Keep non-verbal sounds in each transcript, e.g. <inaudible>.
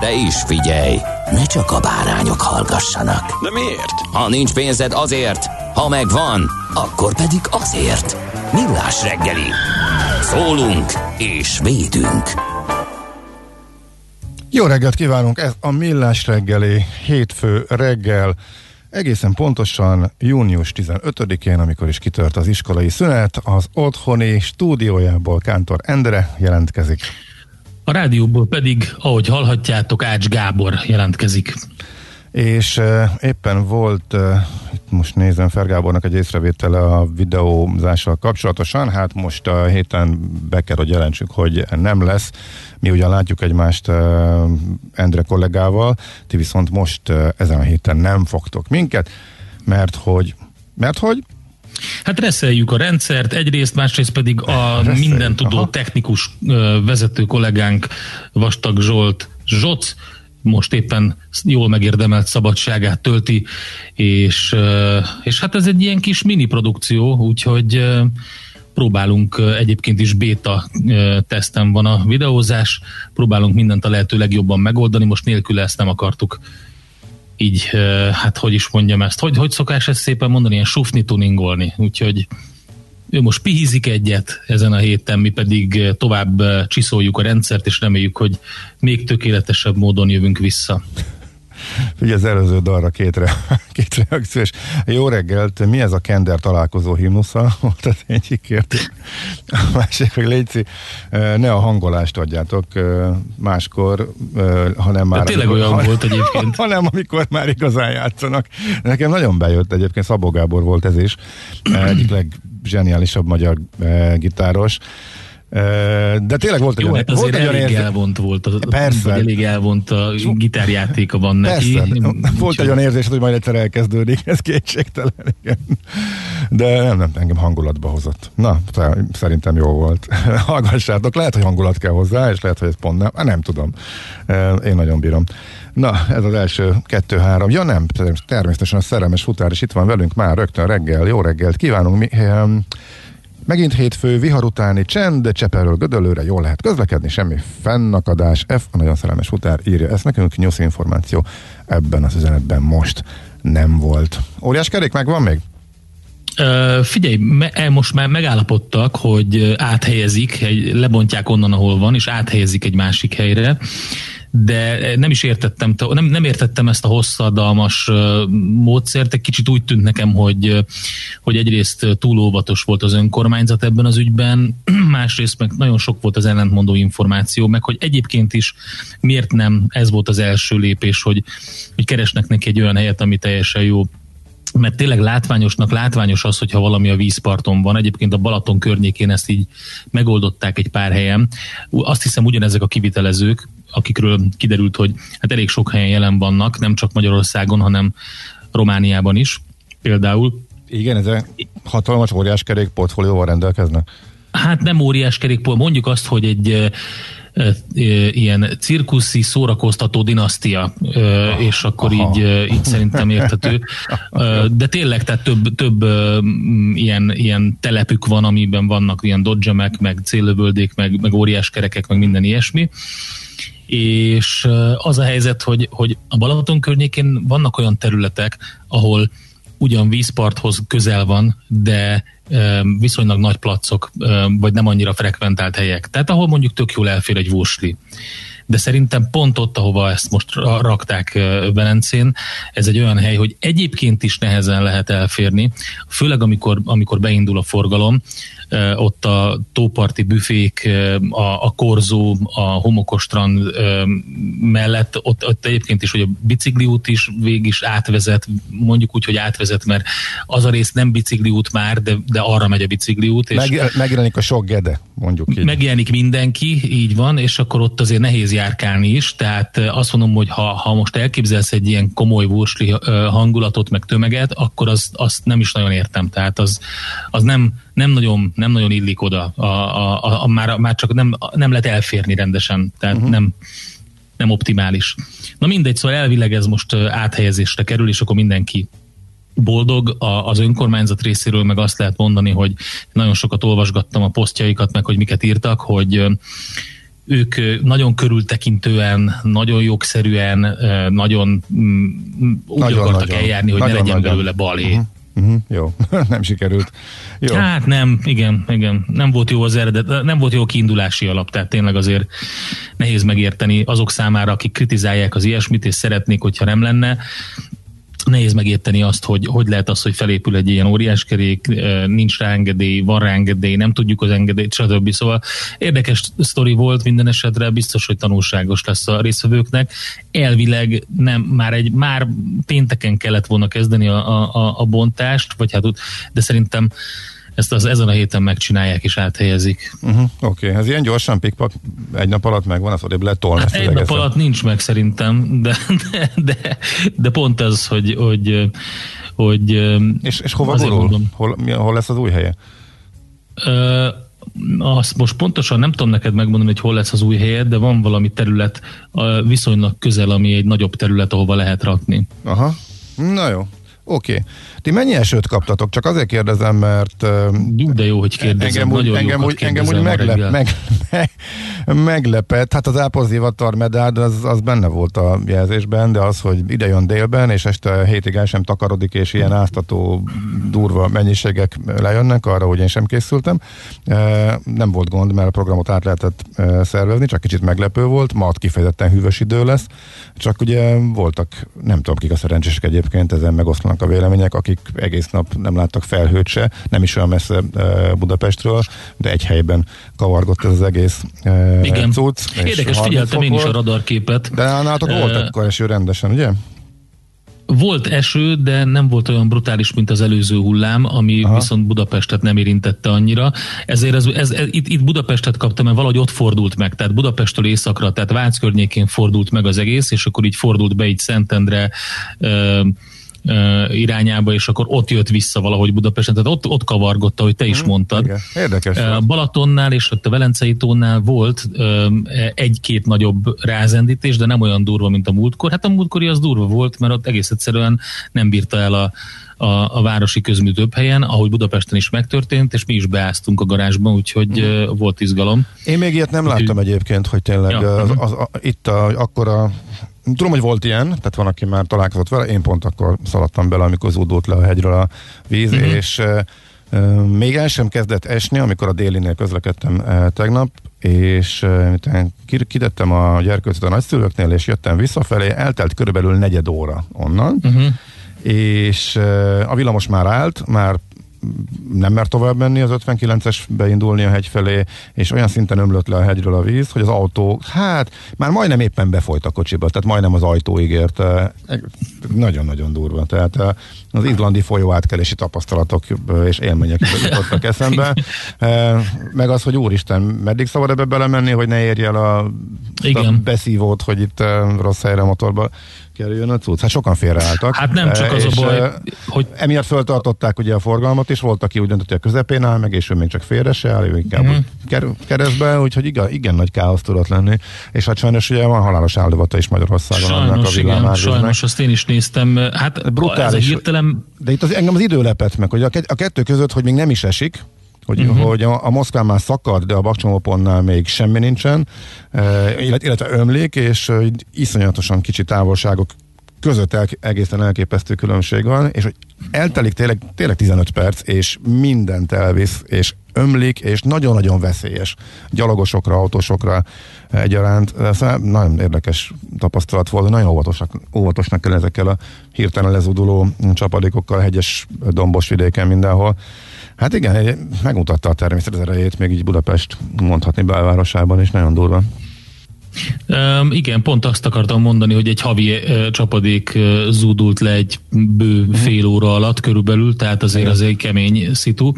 De is figyelj, ne csak a bárányok hallgassanak. De miért? Ha nincs pénzed azért, ha megvan, akkor pedig azért. Millás reggeli. Szólunk és védünk. Jó reggelt kívánunk! Ez a Millás reggeli hétfő reggel. Egészen pontosan június 15-én, amikor is kitört az iskolai szünet, az otthoni stúdiójából Kántor Endre jelentkezik. A rádióból pedig, ahogy hallhatjátok, Ács Gábor jelentkezik. És uh, éppen volt, uh, itt most nézem Fergábornak egy észrevétele a videózással kapcsolatosan, hát most a héten be kell, hogy jelentsük, hogy nem lesz. Mi ugyan látjuk egymást uh, Endre kollégával, ti viszont most uh, ezen a héten nem fogtok minket, mert hogy, mert hogy Hát reszeljük a rendszert, egyrészt, másrészt pedig a Reszeljük, minden tudó technikus vezető kollégánk Vastag Zsolt Zsoc, most éppen jól megérdemelt szabadságát tölti, és, és hát ez egy ilyen kis mini produkció, úgyhogy próbálunk egyébként is beta ö, teszten van a videózás, próbálunk mindent a lehető legjobban megoldani, most nélkül ezt nem akartuk így, hát hogy is mondjam ezt, hogy, hogy szokás ezt szépen mondani, ilyen sufni tuningolni, úgyhogy ő most pihizik egyet ezen a héten, mi pedig tovább csiszoljuk a rendszert, és reméljük, hogy még tökéletesebb módon jövünk vissza. Ugye az előző dalra két, re, <laughs> két reakció, és jó reggelt, mi ez a Kender találkozó himnusza? <laughs> Volt az egyik kérdés. A másik, hogy Léci, ne a hangolást adjátok máskor, hanem már... De tényleg amikor- olyan volt <laughs> egyébként. hanem amikor már igazán játszanak. Nekem nagyon bejött egyébként, Szabó Gábor volt ez is, egyik legzseniálisabb magyar gitáros. De tényleg volt egy Jó, olyan, hát azért volt egy olyan elég érzés- elvont volt, a, Persze. elég elvont a gitárjátéka van neki. Persze, volt egy olyan érzés, hogy majd egyszer elkezdődik, ez kétségtelen, igen. De nem, nem, engem hangulatba hozott. Na, te- szerintem jó volt. <laughs> Hallgassátok, lehet, hogy hangulat kell hozzá, és lehet, hogy ez pont nem, nem tudom. Én nagyon bírom. Na, ez az első kettő-három. Ja nem, természetesen a szerelmes futár is itt van velünk már rögtön reggel. Jó reggelt kívánunk. Mi, Megint hétfő, vihar utáni csend, de Cseperről Gödöllőre jól lehet közlekedni, semmi fennakadás. F, a nagyon szerelmes futár írja ezt nekünk, nyusz információ ebben az üzenetben most nem volt. Óriás kerék megvan még? Ö, Figyelj, me, e, most már megállapodtak, hogy áthelyezik, egy, lebontják onnan, ahol van, és áthelyezik egy másik helyre, de nem is értettem, te- nem, nem értettem ezt a hosszadalmas módszert, egy kicsit úgy tűnt nekem, hogy, hogy egyrészt túl óvatos volt az önkormányzat ebben az ügyben, <clears throat> másrészt meg nagyon sok volt az ellentmondó információ, meg hogy egyébként is miért nem ez volt az első lépés, hogy, hogy keresnek neki egy olyan helyet, ami teljesen jó mert tényleg látványosnak látványos az, hogyha valami a vízparton van. Egyébként a Balaton környékén ezt így megoldották egy pár helyen. Azt hiszem ugyanezek a kivitelezők, akikről kiderült, hogy hát elég sok helyen jelen vannak, nem csak Magyarországon, hanem Romániában is például. Igen, ez egy hatalmas óriás kerék portfólióval rendelkeznek. Hát nem óriás kerékpor, mondjuk azt, hogy egy ilyen cirkuszi szórakoztató dinasztia, és akkor aha. így, így szerintem érthető. De tényleg, tehát több, több ilyen, ilyen telepük van, amiben vannak ilyen dodgemek, meg célövöldék, meg, meg óriás kerekek, meg minden ilyesmi. És az a helyzet, hogy, hogy a Balaton környékén vannak olyan területek, ahol ugyan vízparthoz közel van, de viszonylag nagy placok, vagy nem annyira frekventált helyek. Tehát ahol mondjuk tök jól elfér egy vósli. de szerintem pont ott, ahova ezt most rakták Velencén, ez egy olyan hely, hogy egyébként is nehezen lehet elférni, főleg amikor, amikor beindul a forgalom, ott a tóparti büfék, a, a korzó, a homokostrand mellett, ott, ott egyébként is, hogy a bicikliút is végig is átvezet, mondjuk úgy, hogy átvezet, mert az a rész nem bicikliút már, de, de arra megy a bicikliút. És Meg, megjelenik a sok gede, mondjuk így. Megjelenik mindenki, így van, és akkor ott azért nehéz járkálni is, tehát azt mondom, hogy ha, ha most elképzelsz egy ilyen komoly vursli hangulatot, meg tömeget, akkor az, azt nem is nagyon értem, tehát az, az nem, nem nagyon, nem nagyon illik oda, a, a, a, a, már, már csak nem, nem lehet elférni rendesen, tehát uh-huh. nem, nem optimális. Na mindegy, szóval elvileg ez most áthelyezésre kerül, és akkor mindenki boldog. A, az önkormányzat részéről meg azt lehet mondani, hogy nagyon sokat olvasgattam a posztjaikat, meg hogy miket írtak, hogy ők nagyon körültekintően, nagyon jogszerűen, nagyon mm, úgy nagyon, akartak nagyon, eljárni, hogy nagyon, ne legyen nagyon. belőle balé. Uh-huh. Uh-huh, jó, <laughs> nem sikerült. Jó. Hát nem, igen, igen. Nem volt jó az eredet, nem volt jó a kiindulási alap, tehát tényleg azért nehéz megérteni azok számára, akik kritizálják az ilyesmit, és szeretnék, hogyha nem lenne nehéz megérteni azt, hogy hogy lehet az, hogy felépül egy ilyen óriáskerék, nincs rá engedély, van rá engedély, nem tudjuk az engedélyt, stb. Szóval érdekes sztori volt minden esetre, biztos, hogy tanulságos lesz a részvevőknek. Elvileg nem, már egy, már pénteken kellett volna kezdeni a, a, a bontást, vagy hát, de szerintem ezt az ezen a héten megcsinálják és áthelyezik. Uh-huh, Oké, okay. ez ilyen gyorsan pikpak egy nap alatt megvan, az odébb lehet tolni. Hát egy nap alatt nincs meg szerintem, de, de, de, de pont ez, hogy, hogy, hogy és, és hova gurul? Hol, hol lesz az új helye? Ö, azt most pontosan nem tudom neked megmondani, hogy hol lesz az új helyed, de van valami terület viszonylag közel, ami egy nagyobb terület, ahova lehet rakni. Aha, na jó, Oké. Okay. Ti mennyi esőt kaptatok? Csak azért kérdezem, mert... Jó, de jó, hogy kérdezem. Engem úgy, engem úgy, engem úgy meglep, meg, meg, <laughs> meglepett. Hát az Ápoz medál, az, az benne volt a jelzésben, de az, hogy ide jön délben, és este hétig el sem takarodik, és ilyen áztató, durva mennyiségek lejönnek, arra, hogy én sem készültem. Nem volt gond, mert a programot át lehetett szervezni, csak kicsit meglepő volt. Ma kifejezetten hűvös idő lesz, csak ugye voltak, nem tudom kik a szerencsések egyébként, ezen megoszlanak a vélemények, akik egész nap nem láttak felhőt se, nem is olyan messze Budapestről, de egy helyben kavargott ez az egész Igen. cucc. Érdekes, figyeltem én is a radarképet. De nálatok volt akkor eső rendesen, ugye? Volt eső, de nem volt olyan brutális, mint az előző hullám, ami Aha. viszont Budapestet nem érintette annyira. Ezért ez, ez, ez, itt, itt Budapestet kaptam, mert valahogy ott fordult meg, tehát Budapestől északra, tehát Vác környékén fordult meg az egész, és akkor így fordult be így Szentendre, irányába, és akkor ott jött vissza valahogy Budapesten, tehát ott, ott kavargotta, hogy te is mhm, mondtad. Igen. Érdekes. Balatonnál és ott a Velencei tónál volt egy-két nagyobb rázendítés, de nem olyan durva, mint a múltkor. Hát a múltkori az durva volt, mert ott egész egyszerűen nem bírta el a, a, a városi közmű több helyen, ahogy Budapesten is megtörtént, és mi is beáztunk a garázsban, úgyhogy mm. volt izgalom. Én még ilyet nem láttam egyébként, hogy tényleg ja, az, az, az, itt a, akkor a Tudom, hogy volt ilyen, tehát van, aki már találkozott vele, én pont akkor szaladtam bele, amikor zúdult le a hegyről a víz, mm-hmm. és még el sem kezdett esni, amikor a délinél közlekedtem tegnap, és e, kidettem a gyerkőcöt a nagyszülőknél, és jöttem visszafelé, eltelt körülbelül negyed óra onnan, mm-hmm. és a villamos már állt, már nem mert tovább menni az 59-es beindulni a hegy felé, és olyan szinten ömlött le a hegyről a víz, hogy az autó, hát már majdnem éppen befolyt a kocsiba, tehát majdnem az ajtó ígérte. Nagyon-nagyon durva. Tehát eh, az izlandi folyó átkelési tapasztalatok eh, és élmények jutottak eszembe. Eh, meg az, hogy úristen, meddig szabad ebbe belemenni, hogy ne érje el a, a beszívót, hogy itt rossz helyre a motorba kerüljön a cucc. Hát sokan félreálltak. Hát nem csak az a baj, hogy... Emiatt föltartották ugye a forgalmat, és volt, aki úgy döntött, hogy a közepén áll meg, és ő még csak félre se áll, ő inkább mm-hmm. keresztbe, úgyhogy igen, igen nagy káosz tudott lenni. És hát sajnos ugye van halálos áldozata is Magyarországon sajnos, a igen, sajnos, azt én is néztem. Hát brutális. Értelem... De itt az, engem az idő lepett meg, hogy a, a kettő között, hogy még nem is esik, hogy, uh-huh. hogy a, a Moszkván már szakad, de a Bakcsomópontnál még semmi nincsen, e, illetve ömlik, és iszonyatosan kicsi távolságok között el, egészen elképesztő különbség van, és hogy eltelik tényleg, tényleg 15 perc, és mindent elvisz, és ömlik, és nagyon-nagyon veszélyes gyalogosokra, autósokra egyaránt. Ez nagyon érdekes tapasztalat volt, nagyon óvatosnak, óvatosnak kell ezekkel a hirtelen lezuduló csapadékokkal, hegyes dombos vidéken mindenhol. Hát igen, megmutatta a természet az erejét, még így Budapest mondhatni belvárosában is, nagyon durva. Um, igen, pont azt akartam mondani, hogy egy havi uh, csapadék uh, zúdult le egy bő uh-huh. fél óra alatt körülbelül, tehát azért igen. az egy kemény szitu.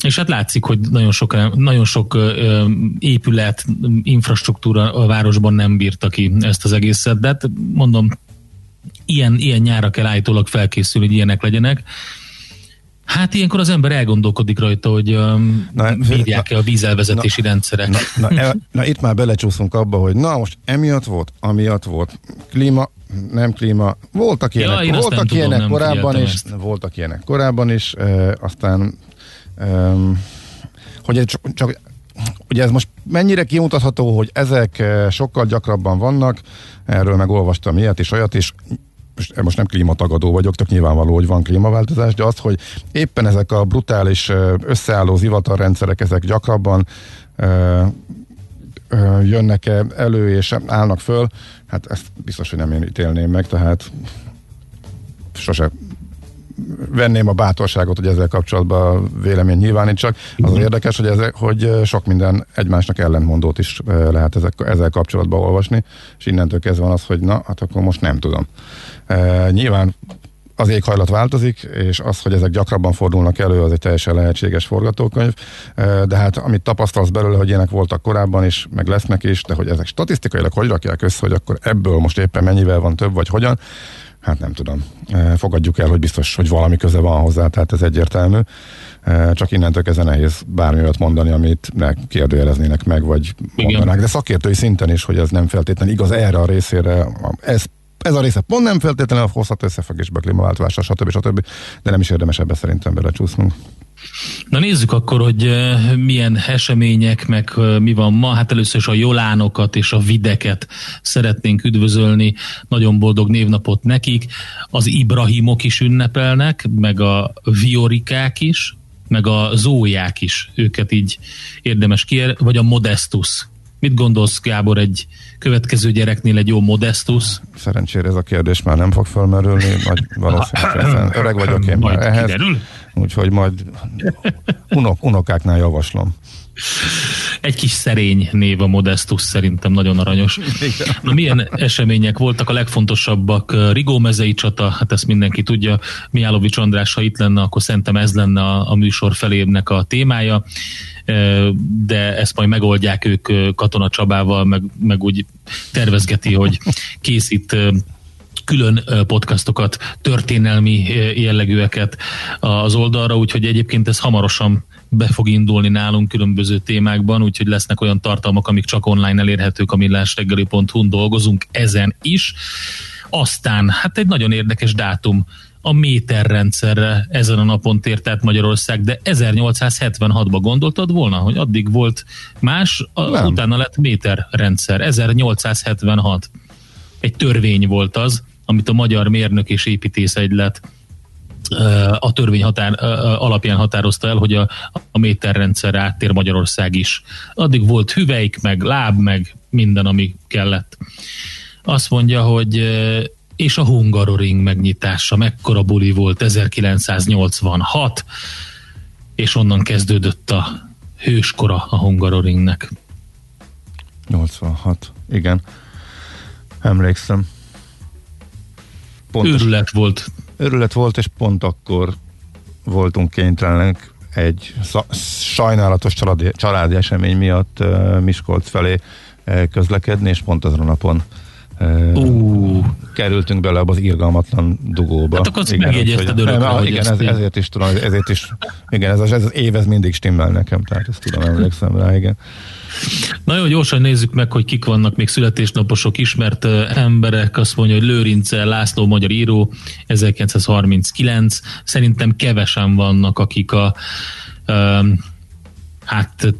És hát látszik, hogy nagyon sok, nagyon sok épület, infrastruktúra a városban nem bírta ki ezt az egészet, de hát mondom, ilyen, ilyen nyára kell állítólag felkészülni, hogy ilyenek legyenek. Hát ilyenkor az ember elgondolkodik rajta, hogy um, na, bírják-e a vízelvezetési na, rendszerek. Na, na, e, na itt már belecsúszunk abba, hogy na most emiatt volt, amiatt volt. Klíma, nem klíma. Voltak ilyenek, ja, voltak ilyenek tudom, korábban is, ezt. voltak ilyenek korábban is, e, aztán e, hogy csak, csak ugye ez most mennyire kimutatható, hogy ezek sokkal gyakrabban vannak, erről megolvastam ilyet és olyat is, most, most nem klímatagadó vagyok, tök nyilvánvaló, hogy van klímaváltozás, de az, hogy éppen ezek a brutális összeálló zivatarrendszerek, ezek gyakrabban jönnek -e elő és állnak föl, hát ezt biztos, hogy nem én ítélném meg, tehát sose venném a bátorságot, hogy ezzel kapcsolatban vélemény nyilvánítsak. Az, az érdekes, hogy, ezek, hogy sok minden egymásnak ellentmondót is lehet ezek, ezzel kapcsolatban olvasni, és innentől kezdve van az, hogy na, hát akkor most nem tudom. E, nyilván az éghajlat változik, és az, hogy ezek gyakrabban fordulnak elő, az egy teljesen lehetséges forgatókönyv, de hát amit tapasztalsz belőle, hogy ilyenek voltak korábban is, meg lesznek is, de hogy ezek statisztikailag hogy rakják össze, hogy akkor ebből most éppen mennyivel van több, vagy hogyan, Hát nem tudom. Fogadjuk el, hogy biztos, hogy valami köze van hozzá, tehát ez egyértelmű. Csak innentől kezdve nehéz bármi olyat mondani, amit ne kérdőjeleznének meg, vagy Igen. mondanák. De szakértői szinten is, hogy ez nem feltétlenül igaz erre a részére. Ez ez a része pont nem feltétlenül hozhat összefüggésbe klímaváltozással, stb. stb. De nem is érdemes ebbe szerintem belecsúsznunk. Na nézzük akkor, hogy milyen események, meg mi van ma. Hát először is a Jolánokat és a Videket szeretnénk üdvözölni. Nagyon boldog névnapot nekik. Az Ibrahimok is ünnepelnek, meg a Viorikák is, meg a Zóják is. Őket így érdemes kier, vagy a Modestus. Mit gondolsz, Gábor, egy következő gyereknél egy jó modestus? Szerencsére ez a kérdés már nem fog felmerülni, vagy valószínűleg <coughs> öreg vagyok én már ehhez. Kiderül? Úgyhogy majd unok, unokáknál javaslom. Egy kis szerény név a Modestus szerintem nagyon aranyos. Na, milyen események voltak a legfontosabbak? Rigó mezei csata, hát ezt mindenki tudja. Miálovics András, ha itt lenne, akkor szerintem ez lenne a, a műsor felének a témája de ezt majd megoldják ők Katona Csabával, meg, meg úgy tervezgeti, hogy készít külön podcastokat, történelmi jellegűeket az oldalra, úgyhogy egyébként ez hamarosan be fog indulni nálunk különböző témákban, úgyhogy lesznek olyan tartalmak, amik csak online elérhetők a millásreggeli.hu-n dolgozunk ezen is. Aztán, hát egy nagyon érdekes dátum, a méterrendszerre ezen a napon tért át Magyarország, de 1876-ban gondoltad volna, hogy addig volt más, a, utána lett méterrendszer. 1876. Egy törvény volt az, amit a Magyar Mérnök és Építészegylet a törvény határ, alapján határozta el, hogy a, a méterrendszerre áttér Magyarország is. Addig volt hüvelyk, meg láb, meg minden, ami kellett. Azt mondja, hogy és a Hungaroring megnyitása, mekkora buli volt 1986, és onnan kezdődött a hőskora a Hungaroringnek. 86, igen. Emlékszem. Pontos, őrület volt. Őrület volt, és pont akkor voltunk kénytelenek egy sajnálatos családi, családi esemény miatt Miskolc felé közlekedni, és pont azon a napon uh, kerültünk bele abba az irgalmatlan dugóba. Hát akkor igen, megjegyezted örökre, hogy igen, ez, ezért is tudom, ezért is, igen, ez, az, ez az év, ez mindig stimmel nekem, tehát ezt tudom, emlékszem rá, igen. Na jó, gyorsan nézzük meg, hogy kik vannak még születésnaposok ismert emberek. Azt mondja, hogy Lőrince László, magyar író, 1939. Szerintem kevesen vannak, akik a hát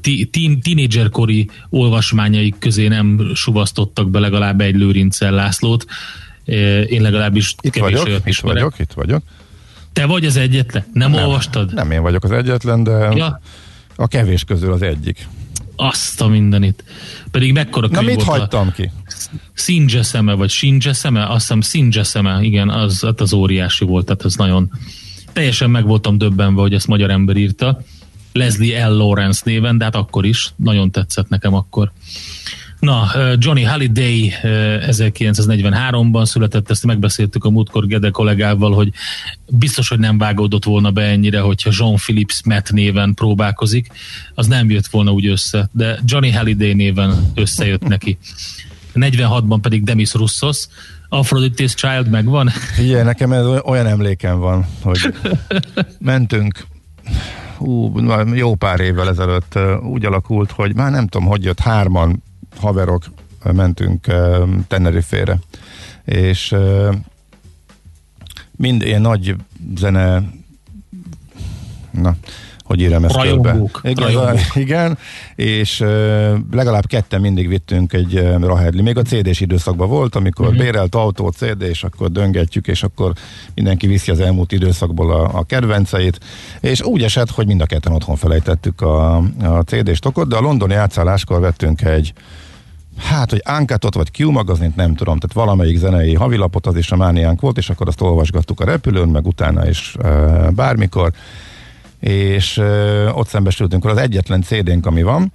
tínédzserkori olvasmányaik közé nem suvasztottak be legalább egy Lőrince Lászlót. Én legalábbis itt kevés vagyok, olyat itt ismerek. vagyok, itt vagyok. Te vagy az egyetlen? Nem, nem olvastad? Nem én vagyok az egyetlen, de Ja, a kevés közül az egyik. azt a mindenit. Pedig mekkora Na könyv mit volt a- hagytam ki? Sinja szeme, vagy Sinja szeme, azt hiszem Sinja szeme, igen, az, az, az óriási volt, tehát az nagyon teljesen meg voltam döbbenve, hogy ezt magyar ember írta. Leslie L. Lawrence néven, de hát akkor is, nagyon tetszett nekem akkor. Na, Johnny Halliday eh, 1943-ban született, ezt megbeszéltük a múltkor Gede kollégával, hogy biztos, hogy nem vágódott volna be ennyire, hogyha John Phillips Matt néven próbálkozik, az nem jött volna úgy össze, de Johnny Halliday néven összejött neki. 46-ban pedig Demis Roussos, Aphrodite's Child megvan? Igen, nekem ez olyan emlékem van, hogy mentünk ú, na, jó pár évvel ezelőtt úgy alakult, hogy már nem tudom, hogy jött, hárman haverok mentünk ö, Tenerife-re, és mind ilyen nagy zene na, hogy írem ezt Rajongók, körbe. Igen, rajongók. igen, és legalább ketten mindig vittünk egy rahedli. Még a CD-s időszakban volt, amikor uh-huh. bérelt autó, CD, és akkor döngetjük, és akkor mindenki viszi az elmúlt időszakból a, a kedvenceit, és úgy esett, hogy mind a ketten otthon felejtettük a, a CD-s tokot, de a londoni átszálláskor vettünk egy Hát, hogy Ankatot vagy Q magazint nem tudom, tehát valamelyik zenei havilapot az is a mániánk volt, és akkor azt olvasgattuk a repülőn, meg utána is e, bármikor, és e, ott szembesültünk, az egyetlen CD-nk, ami van,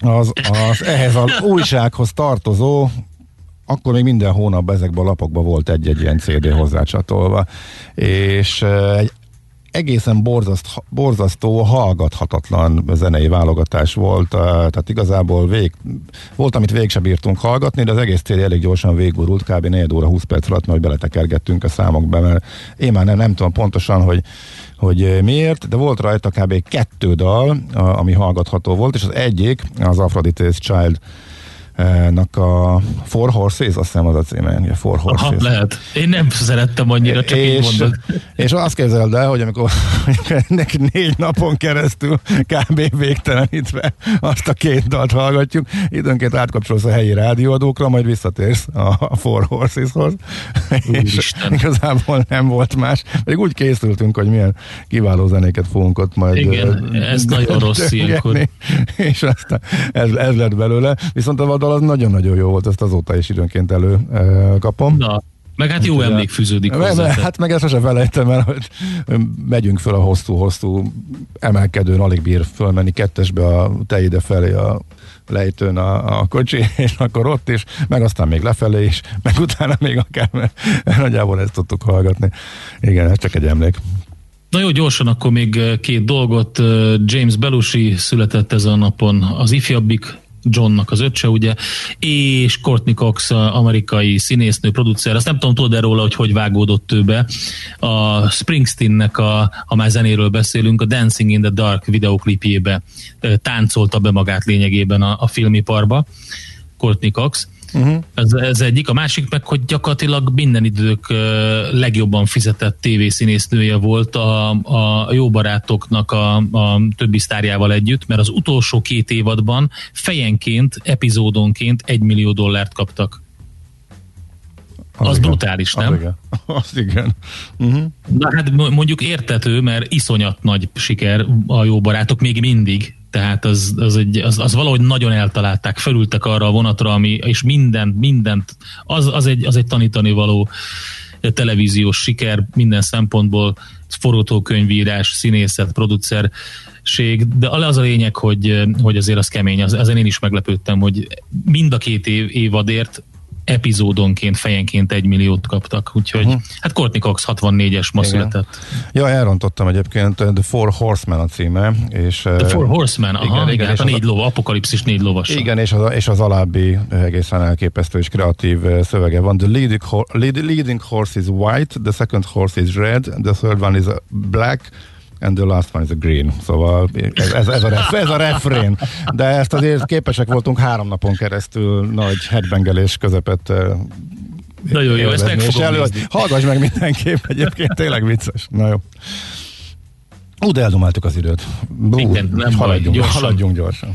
az, az ehhez az újsághoz tartozó akkor még minden hónapban ezekben a lapokban volt egy-egy ilyen CD hozzácsatolva, és egy egészen borzaszt, borzasztó, hallgathatatlan zenei válogatás volt, eh, tehát igazából vég, volt, amit végig sem bírtunk hallgatni, de az egész cél elég gyorsan végigurult, kb. 4 óra 20 perc alatt, mert beletekergettünk a számokba, mert én már nem, nem tudom pontosan, hogy hogy eh, miért, de volt rajta kb. kettő dal, ami hallgatható volt, és az egyik, az Aphrodite's Child nak a Four Horses, azt hiszem az a címe, ugye, Four Horses. Aha, lehet. Én nem szerettem annyira, csak így és, mondod. és azt képzeld el, hogy amikor <laughs> ennek négy napon keresztül kb. végtelenítve azt a két dalt hallgatjuk, időnként átkapcsolsz a helyi rádióadókra, majd visszatérsz a, a Four Horseshoz. És Úristen. igazából nem volt más. Pedig úgy készültünk, hogy milyen kiváló zenéket fogunk ott majd Igen, ez nagyon rossz <laughs> ilyenkor. És aztán ez, ez lett belőle. Viszont a dal az nagyon-nagyon jó volt, ezt azóta is időnként előkapom. Na, meg hát jó emlék fűződik Me- hozzá. me- tehát- Hát meg ezt sosem felejtem el, hogy megyünk föl a hosszú-hosszú emelkedőn, alig bír fölmenni kettesbe a te ide felé a lejtőn a, a kocsi, <laughs> és akkor ott is, meg aztán még lefelé is, meg <laughs> utána még akár, mert nagyjából ezt tudtuk hallgatni. Igen, ez csak egy emlék. Na jó, gyorsan akkor még eh, két dolgot. Eh, James Belushi született ezen a napon, az ifjabbik Johnnak az öccse, ugye, és Courtney Cox, amerikai színésznő, producer, azt nem tudom, tudod róla, hogy hogy vágódott ő be. A Springsteennek, a, ha már zenéről beszélünk, a Dancing in the Dark videoklipjébe táncolta be magát lényegében a, a filmiparba, Courtney Cox. Uh-huh. Ez, ez egyik. A másik meg, hogy gyakorlatilag minden idők legjobban fizetett tévészínésznője volt a, a jó barátoknak a, a többi sztárjával együtt, mert az utolsó két évadban fejenként, epizódonként egy millió dollárt kaptak. Az igen. brutális, Az nem? igen. <laughs> Az igen. Uh-huh. Na hát mo- mondjuk értető, mert iszonyat nagy siker a jó barátok még mindig, tehát az, az, egy, az, az valahogy nagyon eltalálták, felültek arra a vonatra, ami, és mindent, mindent, az, az, egy, az egy tanítani való televíziós siker minden szempontból, forgatókönyvírás, színészet, producerség, de az a lényeg, hogy, hogy azért az kemény, az, ezen én is meglepődtem, hogy mind a két év, évadért epizódonként, fejenként egy milliót kaptak. Úgyhogy, uh-huh. hát Courtney Cox 64-es ma Igen. született. Ja, elrontottam egyébként, The Four Horsemen a címe. És, The Four Horsemen, aha, igen, igen, igen hát a négy ló, apokalipszis négy lovas. Igen, és az, és az alábbi egészen elképesztő és kreatív eh, szövege van. The leading, lead, leading horse is white, the second horse is red, the third one is black, and the last one is a green. Szóval ez, ez, ez, a, ref, ez a refrén. De ezt azért képesek voltunk három napon keresztül nagy headbangelés közepette Nagyon jó, ezt meg fogom elő. Hallgass meg mindenképp, egyébként tényleg vicces. Na jó. Ú, de eldomáltuk az időt. Bú, Igen, nem baj, haladjunk, gyorsan. haladjunk gyorsan.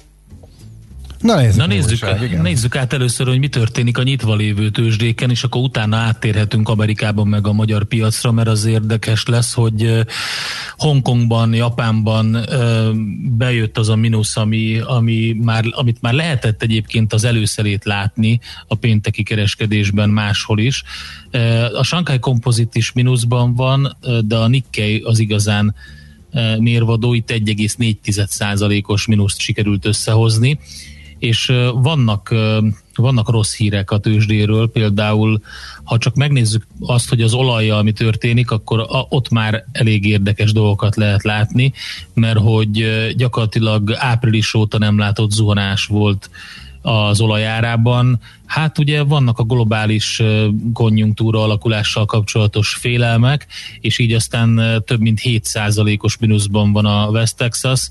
Na nézzük, Na nézzük, újság, igen. nézzük át először, hogy mi történik a nyitva lévő tőzsdéken, és akkor utána áttérhetünk Amerikában meg a magyar piacra, mert az érdekes lesz, hogy Hongkongban, Japánban bejött az a mínusz, ami, ami már, amit már lehetett egyébként az előszelét látni a pénteki kereskedésben máshol is. A Shanghai Composite is mínuszban van, de a Nikkei az igazán mérvadó, itt 1,4%-os mínuszt sikerült összehozni és vannak, vannak rossz hírek a tőzsdéről, például ha csak megnézzük azt, hogy az olajjal mi történik, akkor ott már elég érdekes dolgokat lehet látni, mert hogy gyakorlatilag április óta nem látott zuhanás volt az olajárában. Hát ugye vannak a globális konjunktúra alakulással kapcsolatos félelmek, és így aztán több mint 7%-os mínuszban van a West Texas,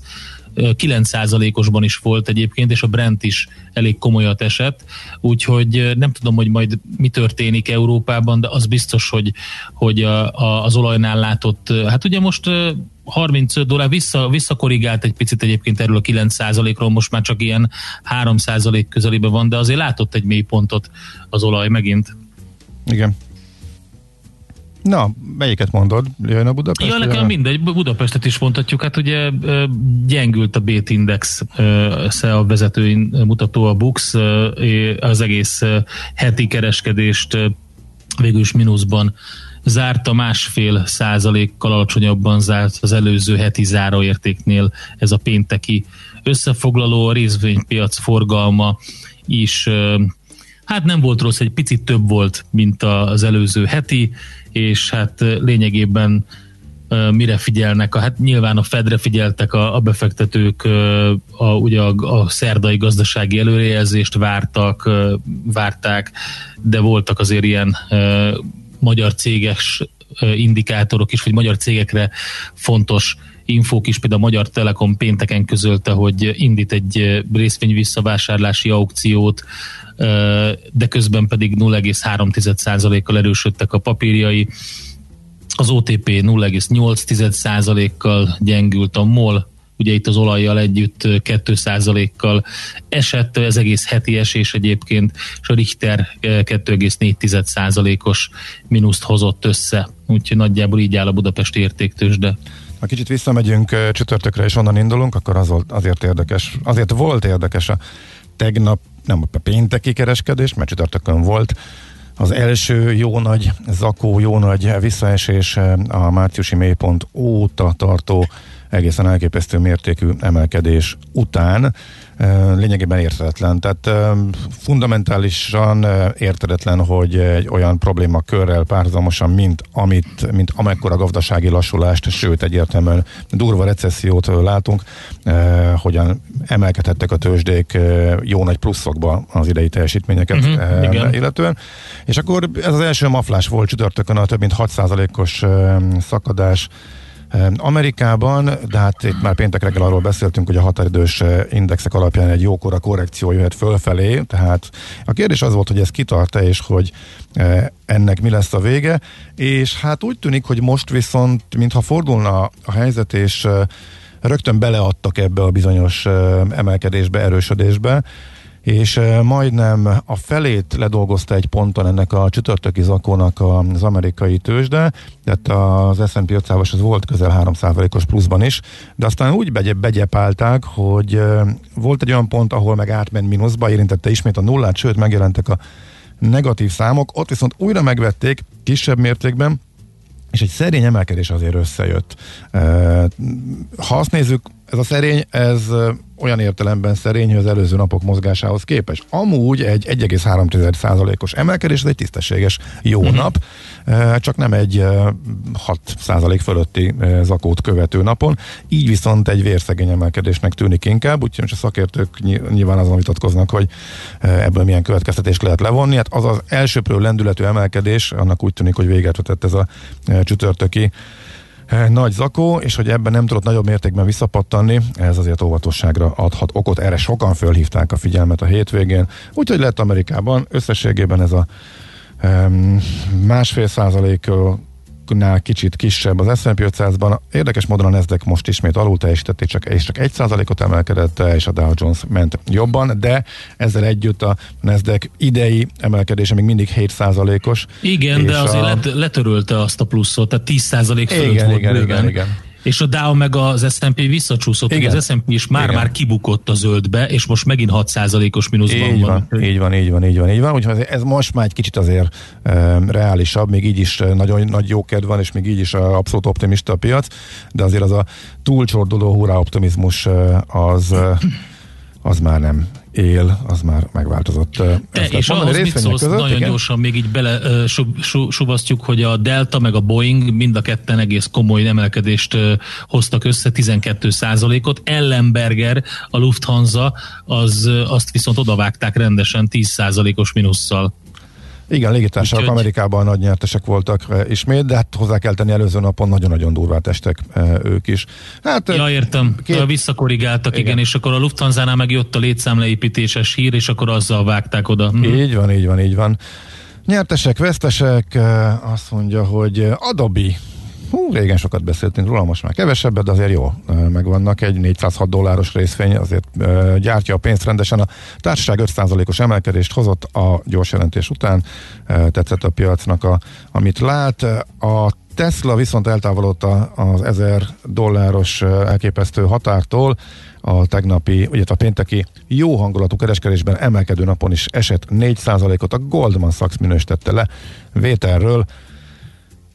9%-osban is volt egyébként, és a Brent is elég komolyat esett, úgyhogy nem tudom, hogy majd mi történik Európában, de az biztos, hogy, hogy a, a, az olajnál látott, hát ugye most 35 dollár vissza, visszakorrigált egy picit egyébként erről a 9%-ról, most már csak ilyen 3% közelében van, de azért látott egy mély pontot az olaj megint. Igen. Na, melyiket mondod? Jön a Budapest? Ja, nekem mindegy, Budapestet is mondhatjuk. Hát ugye gyengült a BT Index, ö, a vezető mutató a Bux, az egész heti kereskedést végül is mínuszban zárta, másfél százalékkal alacsonyabban zárt az előző heti záróértéknél ez a pénteki összefoglaló, a részvénypiac forgalma is hát nem volt rossz, egy picit több volt, mint az előző heti, és hát lényegében mire figyelnek. Hát nyilván a Fedre figyeltek a, a befektetők, a, ugye a, a szerdai gazdasági előrejelzést vártak, várták, de voltak azért ilyen magyar céges indikátorok is, vagy magyar cégekre fontos infók is, például a Magyar Telekom pénteken közölte, hogy indít egy ö, részvény visszavásárlási aukciót, ö, de közben pedig 0,3%-kal erősödtek a papírjai. Az OTP 0,8%-kal gyengült, a MOL ugye itt az olajjal együtt ö, 2%-kal esett, ez egész heti esés egyébként, és a Richter ö, 2,4%-os mínuszt hozott össze. Úgyhogy nagyjából így áll a Budapesti értéktősde. Ha kicsit visszamegyünk csütörtökre és onnan indulunk, akkor az volt azért érdekes, azért volt érdekes a tegnap, nem a pénteki kereskedés, mert csütörtökön volt az első jó nagy zakó, jó nagy visszaesés a márciusi mélypont óta tartó egészen elképesztő mértékű emelkedés után lényegében érthetetlen. Tehát fundamentálisan érthetetlen, hogy egy olyan problémakörrel párhuzamosan, mint, amit, mint amekkora gazdasági lassulást, sőt egyértelműen durva recessziót látunk, hogyan emelkedhettek a tőzsdék jó nagy pluszokba az idei teljesítményeket igen. illetően. És akkor ez az első maflás volt csütörtökön a több mint 6%-os ö, szakadás Amerikában, de hát itt már péntek reggel arról beszéltünk, hogy a határidős eh, indexek alapján egy jókora korrekció jöhet fölfelé, tehát a kérdés az volt, hogy ez kitart-e, és hogy eh, ennek mi lesz a vége, és hát úgy tűnik, hogy most viszont, mintha fordulna a helyzet, és eh, rögtön beleadtak ebbe a bizonyos emelkedésbe, erősödésbe, és majdnem a felét ledolgozta egy ponton ennek a csütörtöki zakónak az amerikai tőzsde, tehát az S&P 500-as az volt közel 3%-os pluszban is, de aztán úgy begye, begyepálták, hogy volt egy olyan pont, ahol meg átment mínuszba, érintette ismét a nullát, sőt megjelentek a negatív számok, ott viszont újra megvették kisebb mértékben, és egy szerény emelkedés azért összejött. Ha azt nézzük, ez a szerény, ez olyan értelemben szerény, hogy az előző napok mozgásához képes. Amúgy egy 1,3%-os emelkedés, ez egy tisztességes jó uh-huh. nap, csak nem egy eh, 6% fölötti zakót követő napon, így viszont egy vérszegény emelkedésnek tűnik inkább, úgyhogy most a szakértők ny- nyilván azon vitatkoznak, hogy ebből milyen következtetést lehet levonni. Hát az az elsőprő lendületű emelkedés, annak úgy tűnik, hogy véget vetett ez a csütörtöki nagy zakó, és hogy ebben nem tudott nagyobb mértékben visszapattanni, ez azért óvatosságra adhat okot. Erre sokan fölhívták a figyelmet a hétvégén, úgyhogy lett Amerikában összességében ez a em, másfél százaléknál kicsit kisebb az S&P 500-ban. Érdekes módon a Nasdaq most ismét alul teljesített, és csak, és csak egy százalékot emelkedett, és a Dow Jones ment jobban, de ezzel együtt a Nasdaq idei emelkedése még mindig 7 százalékos. Igen, És de azért a- let, letörölte azt a pluszot, tehát 10% fölött Igen, volt igen, bőven. igen, igen. És a Dow meg az S&P visszacsúszott, Igen. az S&P is már, Igen. már kibukott a zöldbe, és most megint 6%-os mínuszban Így van, Úgyhogy- így van, így van, így van, így van. Úgyhogy ez- most már egy kicsit azért um, reálisabb, még így is nagyon nagy jókedv van, és még így is uh, abszolút optimista a piac, de azért az a túlcsorduló hurrá optimizmus az, az már nem él, az már megváltozott. Te, és ahhoz mit szólsz, nagyon igen? gyorsan még így bele sub, sub, subasztjuk, hogy a Delta meg a Boeing mind a ketten egész komoly emelkedést hoztak össze, 12 ot Ellenberger, a Lufthansa, az, azt viszont odavágták rendesen 10 os mínusszal. Igen, légitársaságok Úgyhogy- Amerikában nagy nyertesek voltak e, ismét, de hát hozzá kell tenni előző napon nagyon-nagyon durvát estek e, ők is. Hát, e, Ja, értem. két-. Visszakorrigáltak, igen. Igen. és akkor a Lufthansa-nál meg jött a létszámleépítéses hír, és akkor azzal vágták oda. Hm. Így van, így van, így van. Nyertesek, vesztesek, eh, azt mondja, hogy eh, Adobe. Hú, régen sokat beszéltünk róla, most már kevesebbet, de azért jó megvannak. Egy 406 dolláros részvény, azért gyártja a pénzt rendesen. A társaság 5%-os emelkedést hozott a gyors jelentés után. Tetszett a piacnak, a, amit lát. A Tesla viszont eltávolodta az 1000 dolláros elképesztő határtól, a tegnapi, ugye a pénteki jó hangulatú kereskedésben emelkedő napon is esett 4%-ot, a Goldman Sachs minősítette le vételről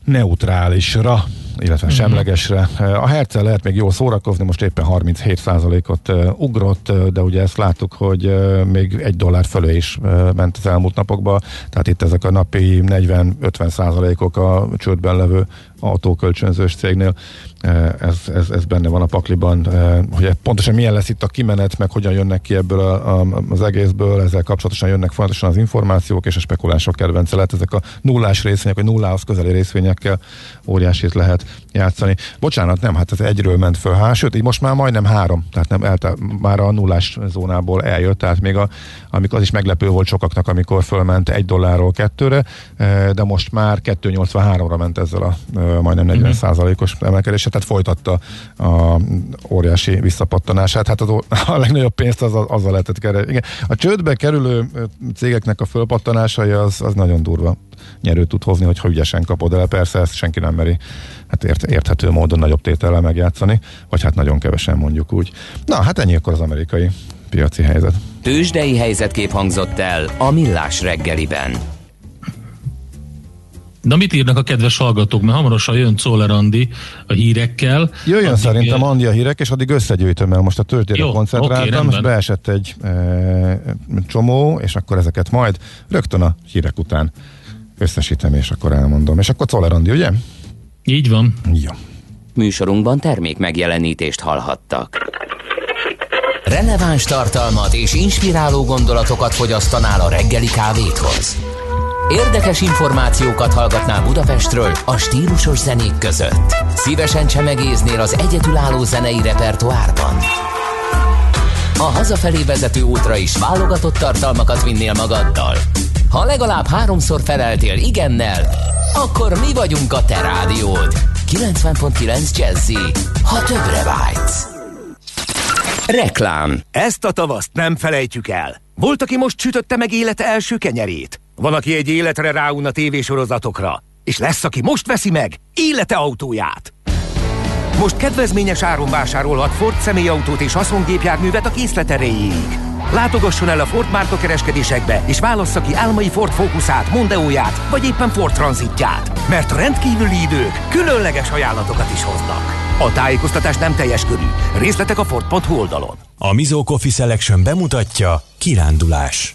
neutrálisra illetve semlegesre. A herccel lehet még jól szórakozni, most éppen 37%-ot ugrott, de ugye ezt láttuk, hogy még egy dollár fölé is ment az elmúlt napokban, tehát itt ezek a napi 40-50%-ok a csődben levő autókölcsönzős cégnél. Ez, ez, ez benne van a pakliban, hogy pontosan milyen lesz itt a kimenet, meg hogyan jönnek ki ebből a, a, az egészből, ezzel kapcsolatosan jönnek fontosan az információk és a spekulások kedvence lehet. Ezek a nullás részvények, vagy nullához közeli részvényekkel óriásit lehet játszani. Bocsánat, nem, hát ez egyről ment föl, hát, sőt, így most már majdnem három, tehát nem, elte, már a nullás zónából eljött, tehát még a, amikor az is meglepő volt sokaknak, amikor fölment egy dollárról kettőre, de most már 2,83-ra ment ezzel a majdnem 40 százalékos emelkedése, tehát folytatta a óriási visszapattanását. Hát az, <laughs> a legnagyobb pénzt az, azzal lehetett keresni. Igen. A csődbe kerülő cégeknek a fölpattanásai az, az nagyon durva nyerőt tud hozni, hogyha ügyesen kapod el. Persze ezt senki nem meri hát ért, érthető módon nagyobb tétellel megjátszani, vagy hát nagyon kevesen mondjuk úgy. Na, hát ennyi akkor az amerikai piaci helyzet. Tőzsdei helyzetkép hangzott el a Millás reggeliben. De mit írnak a kedves hallgatók? Mert hamarosan jön Czoller Andi a hírekkel. Jöjjön addig szerintem Andi a hírek, és addig összegyűjtöm el. Most a tőzsdére koncentráltam, okay, és beesett egy e, csomó, és akkor ezeket majd rögtön a hírek után összesítem, és akkor elmondom. És akkor Czoller Andi, ugye? Így van. Jó. Műsorunkban termék megjelenítést hallhattak. Releváns tartalmat és inspiráló gondolatokat fogyasztanál a reggeli kávéthoz. Érdekes információkat hallgatnál Budapestről a stílusos zenék között. Szívesen csemegéznél az egyetülálló zenei repertoárban. A hazafelé vezető útra is válogatott tartalmakat vinnél magaddal. Ha legalább háromszor feleltél igennel, akkor mi vagyunk a te rádiód. 90.9 Jazzy, ha többre vágysz. Reklám Ezt a tavaszt nem felejtjük el. Volt, aki most sütötte meg élete első kenyerét. Van, aki egy életre ráun tévésorozatokra. És lesz, aki most veszi meg élete autóját. Most kedvezményes áron vásárolhat Ford személyautót és haszongépjárművet a készlet erejéig. Látogasson el a Ford márka kereskedésekbe, és válassza ki álmai Ford Focusát, Mondeóját, vagy éppen Ford Transitját. Mert rendkívüli idők különleges ajánlatokat is hoznak. A tájékoztatás nem teljes körű. Részletek a Ford.hu oldalon. A Mizo Coffee Selection bemutatja kirándulás.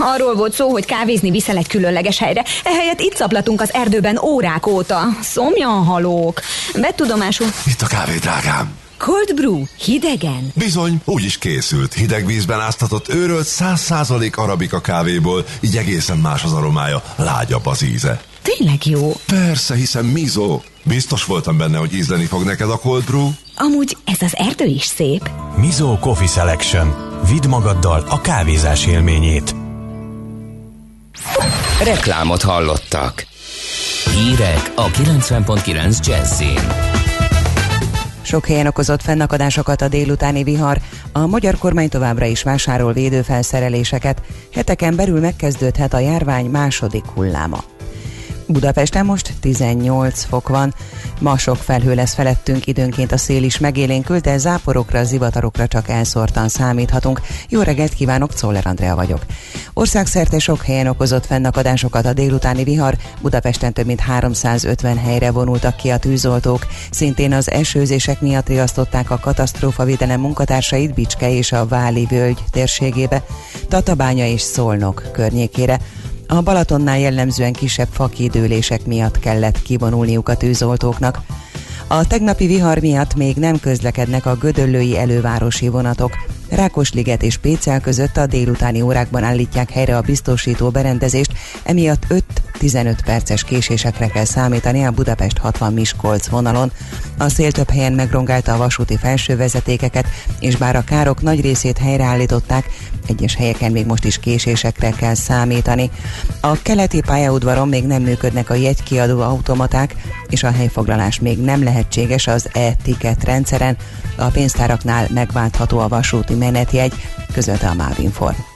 Arról volt szó, hogy kávézni viszel egy különleges helyre. Ehelyett itt szaplatunk az erdőben órák óta. Szomjan halók. Betudomásul. Itt a kávé, drágám. Cold brew, hidegen. Bizony, úgy is készült. Hideg vízben áztatott őrölt 100% arabika kávéból, így egészen más az aromája, lágyabb az íze. Tényleg jó. Persze, hiszen Mizo. Biztos voltam benne, hogy ízleni fog neked a cold brew. Amúgy ez az erdő is szép. Mizo Coffee Selection. Vidd magaddal a kávézás élményét. Reklámot hallottak. Hírek a 90.9 Jazzin. Sok helyen okozott fennakadásokat a délutáni vihar. A magyar kormány továbbra is vásárol védőfelszereléseket. Heteken belül megkezdődhet a járvány második hulláma. Budapesten most 18 fok van. Ma sok felhő lesz felettünk, időnként a szél is megélénkül, de záporokra, zivatarokra csak elszórtan számíthatunk. Jó reggelt kívánok, Czoller Andrea vagyok. Országszerte sok helyen okozott fennakadásokat a délutáni vihar, Budapesten több mint 350 helyre vonultak ki a tűzoltók. Szintén az esőzések miatt riasztották a katasztrófavédelem munkatársait Bicske és a Váli völgy térségébe, Tatabánya és Szolnok környékére. A Balatonnál jellemzően kisebb fakidőlések miatt kellett kivonulniuk a tűzoltóknak. A tegnapi vihar miatt még nem közlekednek a gödöllői elővárosi vonatok. Rákosliget és Pécel között a délutáni órákban állítják helyre a biztosító berendezést, emiatt 5-15 perces késésekre kell számítani a Budapest 60 Miskolc vonalon. A szél több helyen megrongálta a vasúti felsővezetékeket, és bár a károk nagy részét helyreállították, egyes helyeken még most is késésekre kell számítani. A keleti pályaudvaron még nem működnek a jegykiadó automaták, és a helyfoglalás még nem lehetséges az e-ticket rendszeren. A pénztáraknál megváltható a vasúti menetjegy, közölte a Mávinform.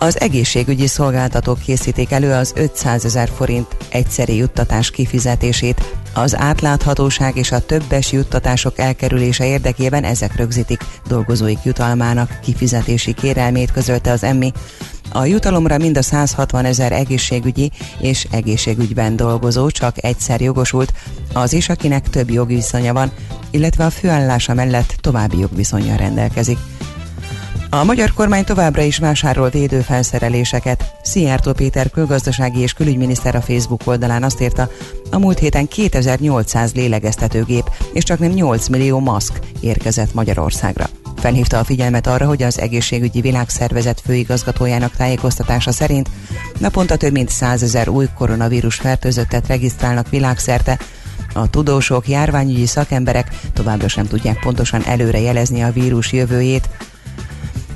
Az egészségügyi szolgáltatók készítik elő az 500 ezer forint egyszeri juttatás kifizetését. Az átláthatóság és a többes juttatások elkerülése érdekében ezek rögzítik dolgozóik jutalmának kifizetési kérelmét közölte az emmi. A jutalomra mind a 160 ezer egészségügyi és egészségügyben dolgozó csak egyszer jogosult, az is, akinek több jogviszonya van, illetve a főállása mellett további jogviszonyjal rendelkezik. A magyar kormány továbbra is vásárol védőfelszereléseket. Szijjártó Péter külgazdasági és külügyminiszter a Facebook oldalán azt írta, a múlt héten 2800 lélegeztetőgép és csak nem 8 millió maszk érkezett Magyarországra. Felhívta a figyelmet arra, hogy az egészségügyi világszervezet főigazgatójának tájékoztatása szerint naponta több mint 100 ezer új koronavírus fertőzöttet regisztrálnak világszerte, a tudósok, járványügyi szakemberek továbbra sem tudják pontosan előre jelezni a vírus jövőjét,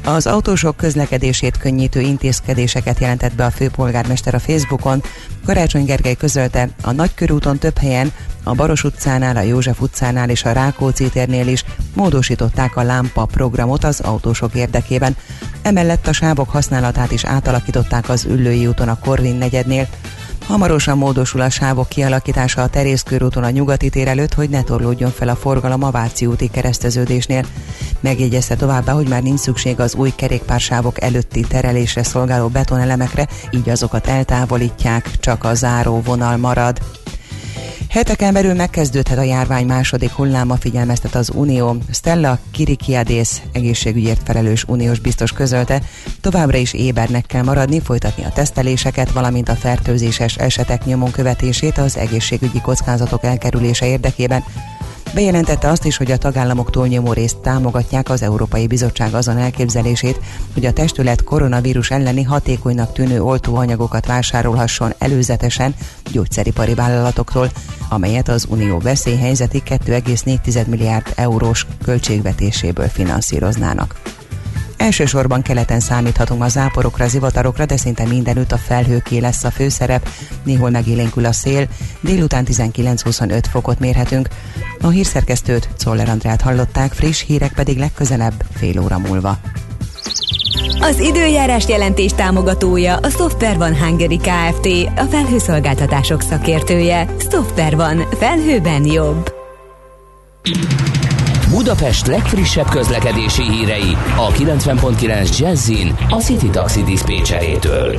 az autósok közlekedését könnyítő intézkedéseket jelentett be a főpolgármester a Facebookon. Karácsony Gergely közölte, a Nagykörúton több helyen, a Baros utcánál, a József utcánál és a Rákóczi térnél is módosították a lámpa programot az autósok érdekében. Emellett a sávok használatát is átalakították az Üllői úton a Korvin negyednél, Hamarosan módosul a sávok kialakítása a Terészkörúton a nyugati tér előtt, hogy ne torlódjon fel a forgalom a Váci úti kereszteződésnél. Megjegyezte továbbá, hogy már nincs szükség az új kerékpársávok előtti terelésre szolgáló betonelemekre, így azokat eltávolítják, csak a záró vonal marad. Heteken belül megkezdődhet a járvány második hulláma, figyelmeztet az Unió. Stella Kirikiadész, egészségügyért felelős uniós biztos közölte, továbbra is ébernek kell maradni, folytatni a teszteléseket, valamint a fertőzéses esetek nyomon követését az egészségügyi kockázatok elkerülése érdekében, Bejelentette azt is, hogy a tagállamok túlnyomó részt támogatják az Európai Bizottság azon elképzelését, hogy a testület koronavírus elleni hatékonynak tűnő oltóanyagokat vásárolhasson előzetesen gyógyszeripari vállalatoktól, amelyet az Unió veszélyhelyzeti 2,4 milliárd eurós költségvetéséből finanszíroznának. Elsősorban keleten számíthatunk a záporokra, zivatarokra, de szinte mindenütt a felhőké lesz a főszerep, néhol megélénkül a szél, délután 19-25 fokot mérhetünk. A hírszerkesztőt, Czoller Andrát hallották, friss hírek pedig legközelebb fél óra múlva. Az időjárás jelentés támogatója a Software van Hungary Kft. A felhőszolgáltatások szakértője. Software van. Felhőben jobb. Budapest legfrissebb közlekedési hírei a 90.9 Jazzin a City Taxi Dispécsejétől.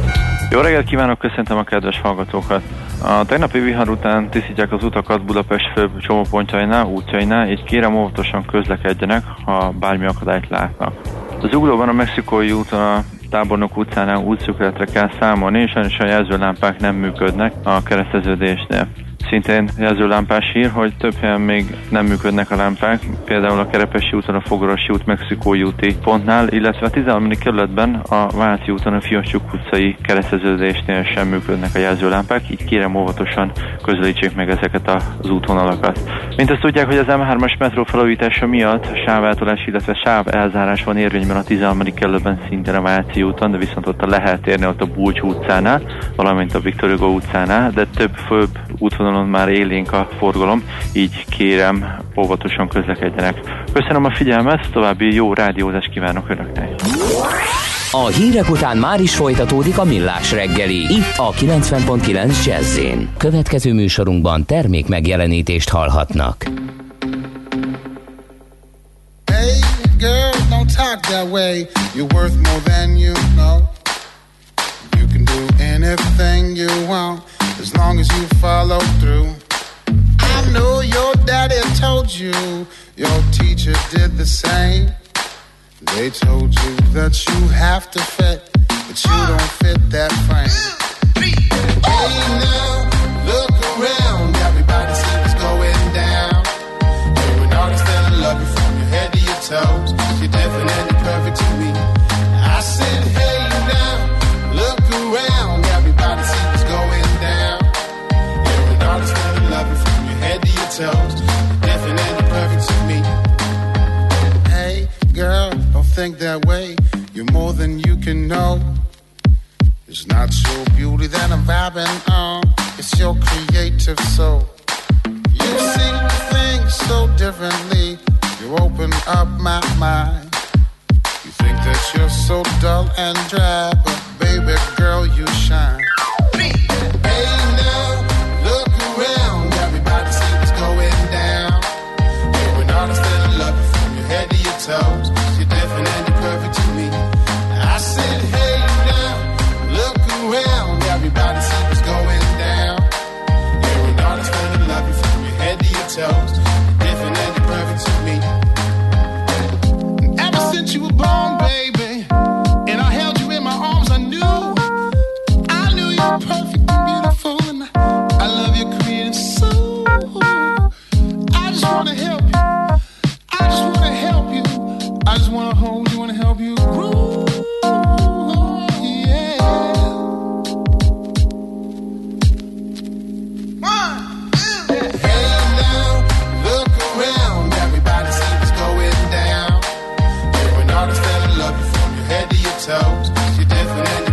Jó reggelt kívánok, köszöntöm a kedves hallgatókat! A tegnapi vihar után tisztítják az utakat Budapest főbb csomópontjainál, útjainál, így kérem óvatosan közlekedjenek, ha bármi akadályt látnak. Az uglóban a Mexikói úton a Tábornok utcánál útszükletre kell számolni, és sajnos a jelzőlámpák nem működnek a kereszteződésnél. Szintén jelzőlámpás hír, hogy több helyen még nem működnek a lámpák, például a Kerepesi úton a Fogorosi út Mexikói úti pontnál, illetve a 13. kerületben a Váci úton a Fiacsuk utcai kereszteződésnél sem működnek a jelzőlámpák, így kérem óvatosan közelítsék meg ezeket az útvonalakat. Mint azt tudják, hogy az M3-as metró felújítása miatt sávátolás, illetve sáv elzárás van érvényben a 13. kerületben szintén a Váci úton, de viszont ott a lehet érni ott a Bulcs utcánál, valamint a Viktor Hugo utcánál, de több főbb útvonalon már élénk a forgalom, így kérem óvatosan közlekedjenek. Köszönöm a figyelmet, további jó rádiózást kívánok Önöknek! A hírek után már is folytatódik a millás reggeli, itt a 90.9 jazz Következő műsorunkban termék megjelenítést hallhatnak. Hey girl, don't talk that way. You're worth more than you know. You can do anything you want as long as you follow through. I know your daddy told you, your teacher did the same. They told you that you have to fit, but you don't fit that frame. Hey now, look around, everybody see what's going down. You're an artist and I love you from your head to your toes. Think that way. You're more than you can know. It's not your beauty that I'm vibing on. It's your creative soul. You see things so differently. You open up my mind. You think that you're so dull and dry, but baby girl, you shine. Hey head to your toes. you're definitely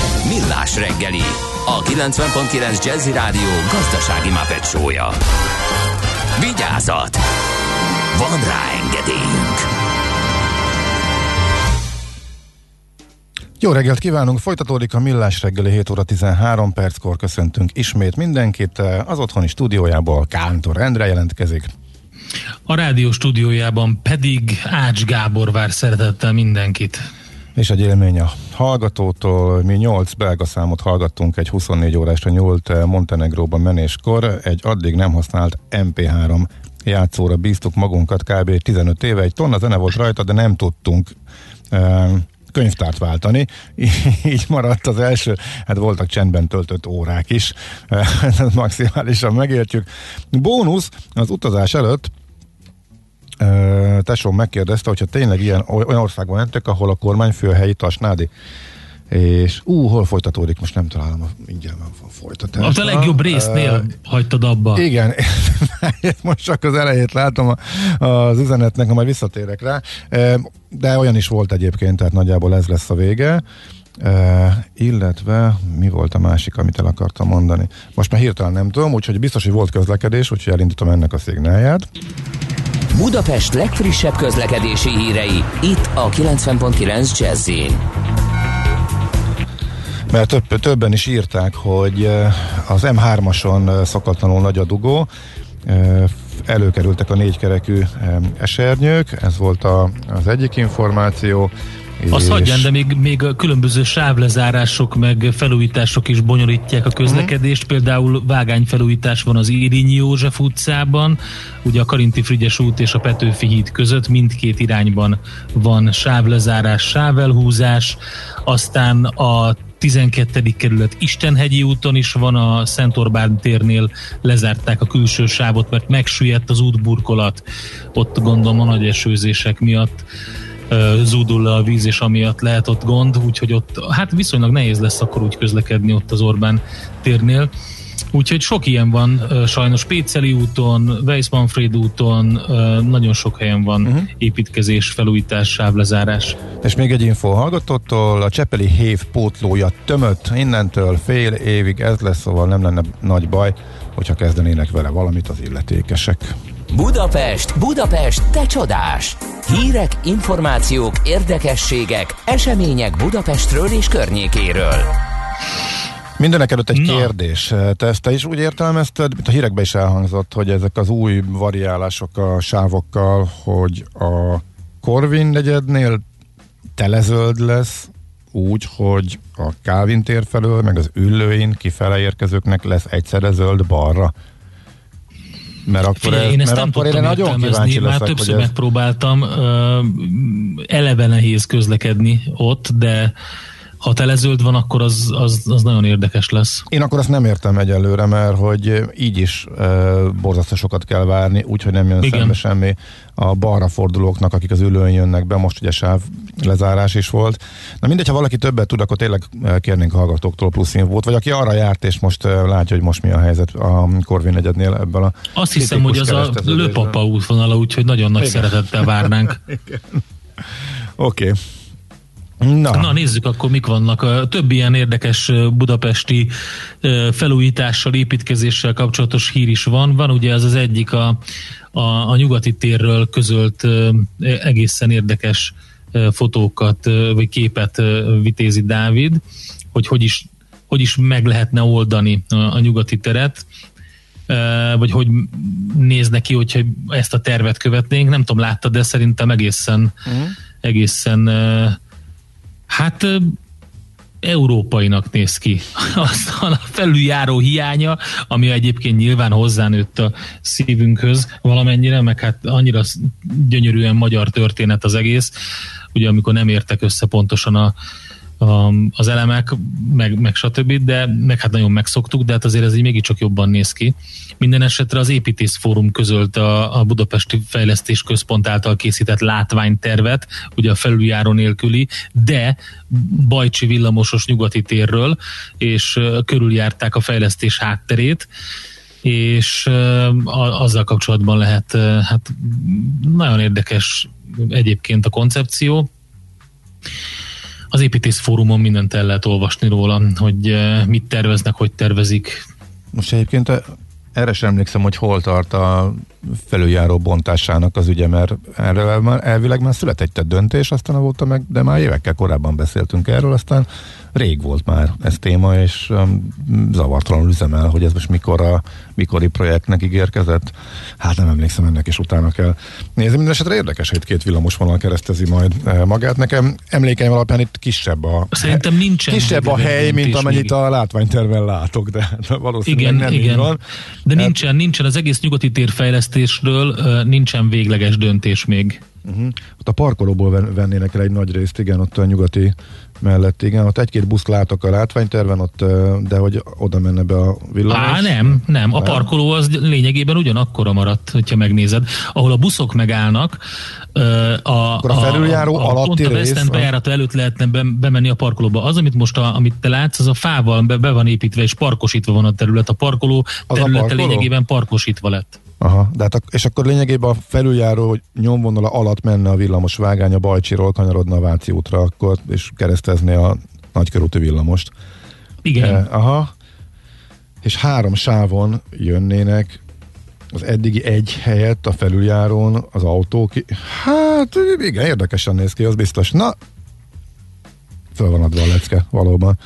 Millás reggeli, a 90.9 Jazzy Rádió gazdasági mapetsója. Vigyázat! Van rá engedélyünk! Jó reggelt kívánunk, folytatódik a Millás reggeli 7 óra 13 perckor köszöntünk ismét mindenkit. Az otthoni stúdiójából Kántor Endre jelentkezik. A rádió stúdiójában pedig Ács Gábor vár szeretettel mindenkit. És egy élmény a hallgatótól. Mi 8 belga számot hallgattunk egy 24 órásra nyúlt Montenegróban menéskor. Egy addig nem használt MP3 játszóra bíztuk magunkat kb. 15 éve. Egy tonna zene volt rajta, de nem tudtunk könyvtárt váltani. <laughs> Így maradt az első, hát voltak csendben töltött órák is, <laughs> ezt maximálisan megértjük. Bónusz, az utazás előtt tesóm megkérdezte, hogyha tényleg ilyen olyan országban mentek, ahol a kormányfő a helyi tasnádi. És ú, hol folytatódik, most nem találom, a, mindjárt a folytatás. A legjobb résznél uh, hagytad abba. Igen, <laughs> most csak az elejét látom a, az üzenetnek, majd visszatérek rá. De olyan is volt egyébként, tehát nagyjából ez lesz a vége. Uh, illetve mi volt a másik, amit el akartam mondani? Most már hirtelen nem tudom, úgyhogy biztos, hogy volt közlekedés, úgyhogy elindítom ennek a szignálját. Budapest legfrissebb közlekedési hírei, itt a 90.9 jazz mert több, többen is írták, hogy az M3-ason szokatlanul nagy a dugó, előkerültek a négykerekű esernyők, ez volt a, az egyik információ. Azt hagyján, de még, még a különböző sávlezárások meg felújítások is bonyolítják a közlekedést. Uh-huh. Például vágányfelújítás van az Érinyi József utcában, ugye a Karinti Frigyes út és a Petőfi híd között mindkét irányban van sávlezárás, sávelhúzás, aztán a 12. kerület Istenhegyi úton is van, a Szent Orbán térnél lezárták a külső sávot, mert megsüllyedt az útburkolat. Ott gondolom a nagy esőzések miatt zúdul le a víz, és amiatt lehet ott gond, úgyhogy ott hát viszonylag nehéz lesz akkor úgy közlekedni ott az Orbán térnél. Úgyhogy sok ilyen van, sajnos Péceli úton, Weiss-Manfred úton, nagyon sok helyen van uh-huh. építkezés, felújítás, sávlezárás. És még egy info hallgatótól, a Csepeli hév pótlója tömött, innentől fél évig ez lesz, szóval nem lenne nagy baj, hogyha kezdenének vele valamit az illetékesek. Budapest, Budapest, te csodás! Hírek, információk, érdekességek, események Budapestről és környékéről. Mindenek előtt egy Na. kérdés. Te ezt te is úgy értelmezted, mint a hírekben is elhangzott, hogy ezek az új variálások a sávokkal, hogy a Corvin negyednél telezöld lesz, úgy, hogy a Calvin tér felől, meg az üllőin kifele érkezőknek lesz egyszerre zöld balra. Mert akkor, Figyelj, ez, én ezt mert nem akkor én nagyon kíváncsi leszek, Már többször ez... megpróbáltam, eleve nehéz közlekedni ott, de ha telezöld van, akkor az, az, az nagyon érdekes lesz. Én akkor azt nem értem egyelőre, mert hogy így is e, borzasztó sokat kell várni, úgyhogy nem jön Igen. szembe semmi a balra fordulóknak, akik az ülőn jönnek be, most ugye sáv lezárás is volt. Na mindegy, ha valaki többet tud, akkor tényleg kérnénk hallgatóktól plusz volt, vagy aki arra járt, és most látja, hogy most mi a helyzet a Korvin negyednél ebből a Azt hiszem, hogy az a lőpapa útvonala, úgyhogy nagyon nagy Igen. szeretettel várnánk. Oké. Okay. Na. Na nézzük akkor mik vannak. A több ilyen érdekes budapesti felújítással, építkezéssel kapcsolatos hír is van. Van ugye az az egyik a, a, a nyugati térről közölt egészen érdekes fotókat vagy képet vitézi Dávid, hogy hogy is, hogy is meg lehetne oldani a, a nyugati teret vagy hogy néz neki, hogyha ezt a tervet követnénk. Nem tudom, láttad, de szerintem egészen, uh-huh. egészen Hát európainak néz ki. <laughs> Aztán a felüljáró hiánya, ami egyébként nyilván hozzánőtt a szívünkhöz valamennyire, meg hát annyira gyönyörűen magyar történet az egész, ugye amikor nem értek össze pontosan a, az elemek, meg, meg stb., de meg hát nagyon megszoktuk, de hát azért ez így mégiscsak jobban néz ki. Minden esetre az Építész Fórum közölt a, a Budapesti Fejlesztés Központ által készített látványtervet, ugye a felüljáró nélküli, de Bajcsi villamosos nyugati térről, és körüljárták a fejlesztés hátterét, és azzal kapcsolatban lehet, hát nagyon érdekes egyébként a koncepció. Az építész fórumon mindent el lehet olvasni róla, hogy ö, mit terveznek, hogy tervezik. Most egyébként eh, erre sem emlékszem, hogy hol tart a felüljáró bontásának az ügye, mert erről elvileg már született egy döntés, aztán volt meg, de már évekkel korábban beszéltünk erről, aztán rég volt már ez téma, és um, zavartalanul üzemel, hogy ez most mikor a mikori projektnek ígérkezett. Hát nem emlékszem, ennek is utána kell nézni. Minden esetre érdekes, hogy két villamos vonal keresztezi majd eh, magát. Nekem emlékeim alapján itt kisebb a, Szerintem nincsen kisebb a hely, mint amennyit még. a látványterven látok, de hát <laughs> valószínűleg Igen, nem így igen. van. De nincsen, nincsen az egész nyugati térfejlesztésről ö, nincsen végleges döntés még. Uh-huh. Ott a parkolóból ven- vennének el egy nagy részt, igen, ott a nyugati mellett, igen. Ott egy-két buszt látok a látványterven, ott, de hogy oda menne be a villamos. Á, nem, nem. A parkoló az lényegében ugyanakkora maradt, hogyha megnézed. Ahol a buszok megállnak, a, Akkor a felüljáró a, alatti pont a West a- bejárata előtt lehetne be, bemenni a parkolóba. Az, amit most a, amit te látsz, az a fával be, be van építve és parkosítva van a terület. A parkoló a területe parkoló? lényegében parkosítva lett. Aha, de hát, és akkor lényegében a felüljáró hogy nyomvonala alatt menne a villamos vágány a Bajcsiról, kanyarodna a Váci útra, akkor, és keresztezné a nagykörúti villamost. Igen. Eh, aha. És három sávon jönnének az eddigi egy helyett a felüljárón az autók. Hát igen, érdekesen néz ki, az biztos. Na, föl van adva a lecke, valóban.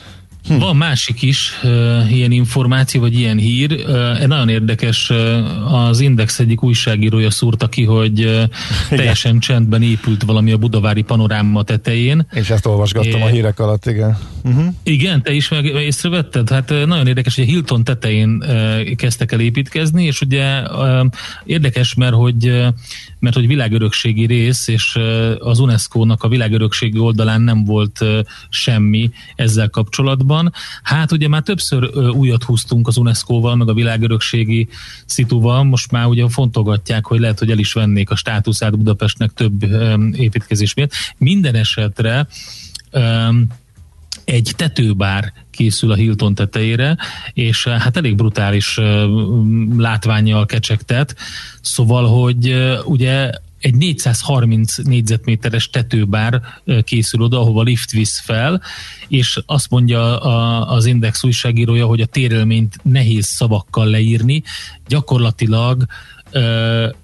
Hm. Van másik is uh, ilyen információ, vagy ilyen hír. Uh, nagyon érdekes, uh, az Index egyik újságírója szúrta ki, hogy uh, <laughs> teljesen csendben épült valami a budavári panoráma tetején. És ezt olvasgattam a É. hírek alatt, igen. Uh-huh. Igen, te is meg észrevetted? Hát ö, nagyon érdekes, hogy a Hilton tetején ö, kezdtek el építkezni, és ugye ö, érdekes, mert hogy, ö, mert hogy világörökségi rész, és az UNESCO-nak a világörökségi oldalán nem volt semmi ezzel kapcsolatban. Hát ugye már többször újat húztunk az UNESCO-val, meg a világörökségi szituval, most már ugye fontolgatják, hogy lehet, hogy el is vennék a státuszát Budapestnek több építkezés miatt. Minden esetre ö, egy tetőbár készül a Hilton tetejére, és eh, hát elég brutális eh, látványjal kecsegtet, szóval, hogy eh, ugye egy 430 négyzetméteres tetőbár készül oda, ahova lift visz fel, és azt mondja a, az Index újságírója, hogy a térélményt nehéz szavakkal leírni, gyakorlatilag Ö,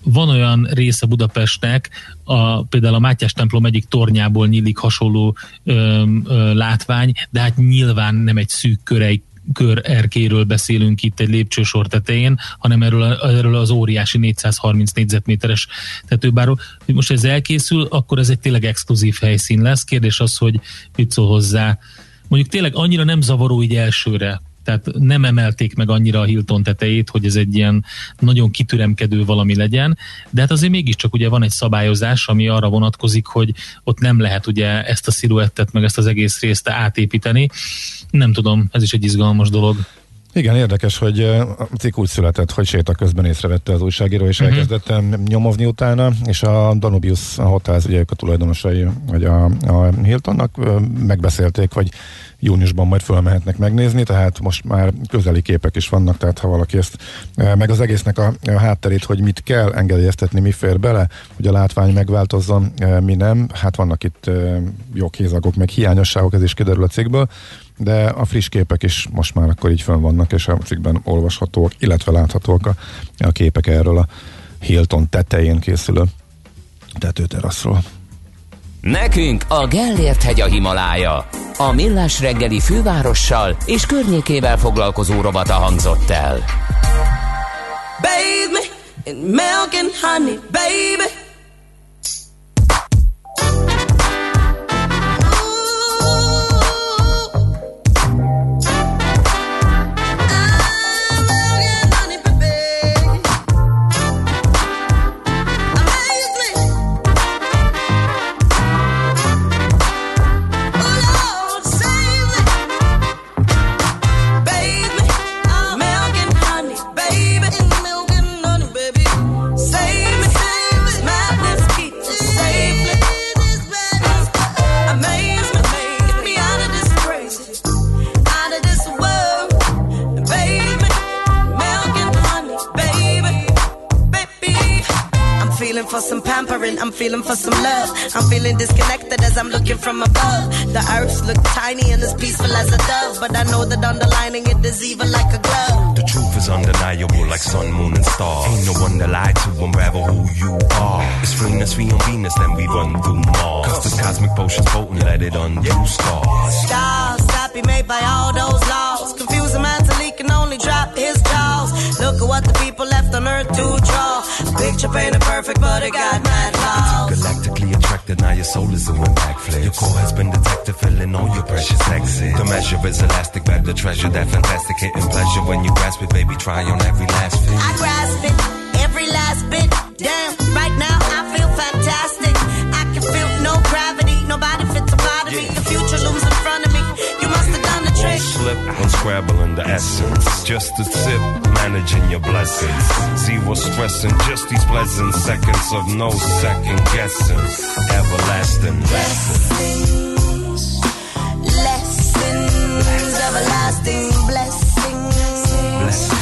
van olyan része Budapestnek, a, például a Mátyás templom egyik tornyából nyílik hasonló ö, ö, látvány, de hát nyilván nem egy szűk körei, kör erkéről beszélünk itt egy lépcsősor tetején, hanem erről, erről az óriási 430 négyzetméteres tetőbáról. Hogy most ez elkészül, akkor ez egy tényleg exkluzív helyszín lesz. Kérdés az, hogy mit szól hozzá. Mondjuk tényleg annyira nem zavaró így elsőre, tehát nem emelték meg annyira a Hilton tetejét, hogy ez egy ilyen nagyon kitüremkedő valami legyen, de hát azért mégiscsak ugye van egy szabályozás, ami arra vonatkozik, hogy ott nem lehet ugye ezt a sziluettet, meg ezt az egész részt átépíteni. Nem tudom, ez is egy izgalmas dolog. Igen, érdekes, hogy a cikk úgy született, hogy séta közben észrevette az újságíró, és Mhm. uh-huh. elkezdett nyomozni utána, és a Danubius Hotels, ugye ők a tulajdonosai, vagy a, a Hiltonnak megbeszélték, hogy júniusban majd fölmehetnek megnézni, tehát most már közeli képek is vannak, tehát ha valaki ezt, meg az egésznek a, hátterét, hogy mit kell engedélyeztetni, mi fér bele, hogy a látvány megváltozzon, mi nem, hát vannak itt eh, joghézagok, meg hiányosságok, ez is kiderül a cikkből, de a friss képek is most már akkor így fönn vannak, és a cikkben olvashatóak, illetve láthatóak a, a képek erről a Hilton tetején készülő tetőteraszról. Nekünk a Gellért hegy a Himalája. A Millás reggeli fővárossal és környékével foglalkozó rovata hangzott el. Bathe me in milk and honey, baby. For some pampering, I'm feeling for some love. I'm feeling disconnected as I'm looking from above. The earth look tiny and as peaceful as a dove, but I know that underlining it is evil like a glove. The truth is undeniable like sun, moon, and stars. Ain't no one to lie to, unravel who you are. It's freeness, we on Venus, then we run through Mars. Cause the cosmic potion's potent, let it undo stars. Stars be made by all those laws. Confusing a man till he can only drop his jaws. Look at what the people left on earth to draw. Picture painted perfect, but it got mad flaws. Galactically attracted, now your soul is doing backflips. Your core has been detected, filling all your precious exits. The measure is elastic, back the treasure, that fantastic hitting pleasure. When you grasp it, baby, try on every last fit. I grasp it, every last bit. Damn, right now Slip, unscrabbling the essence. Just a sip, managing your blessings. Zero stressing, just these pleasant seconds of no second guessing. Everlasting lessons. Lessons, everlasting blessings. Lessons,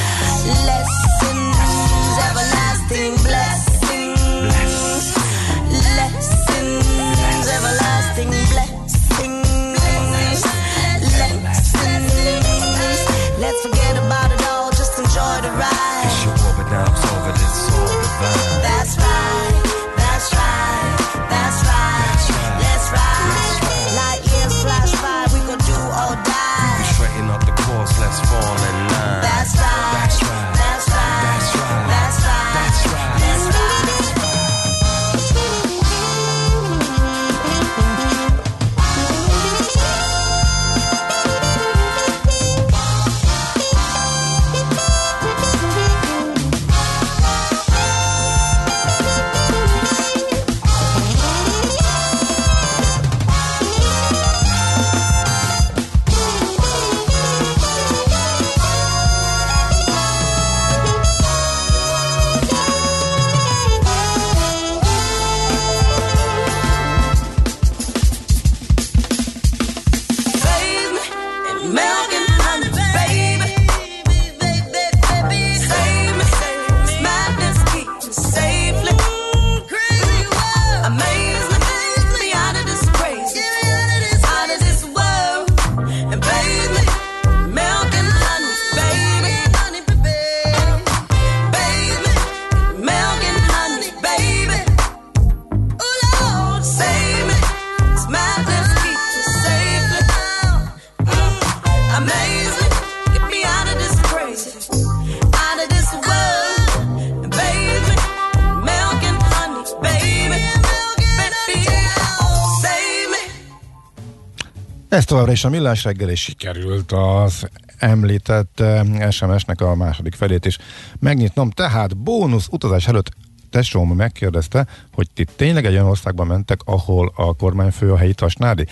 továbbra is a millás reggel, és sikerült az említett SMS-nek a második felét is megnyitnom. Tehát bónusz utazás előtt tesóm megkérdezte, hogy ti tényleg egy olyan országban mentek, ahol a kormányfő a helyi tasnádi?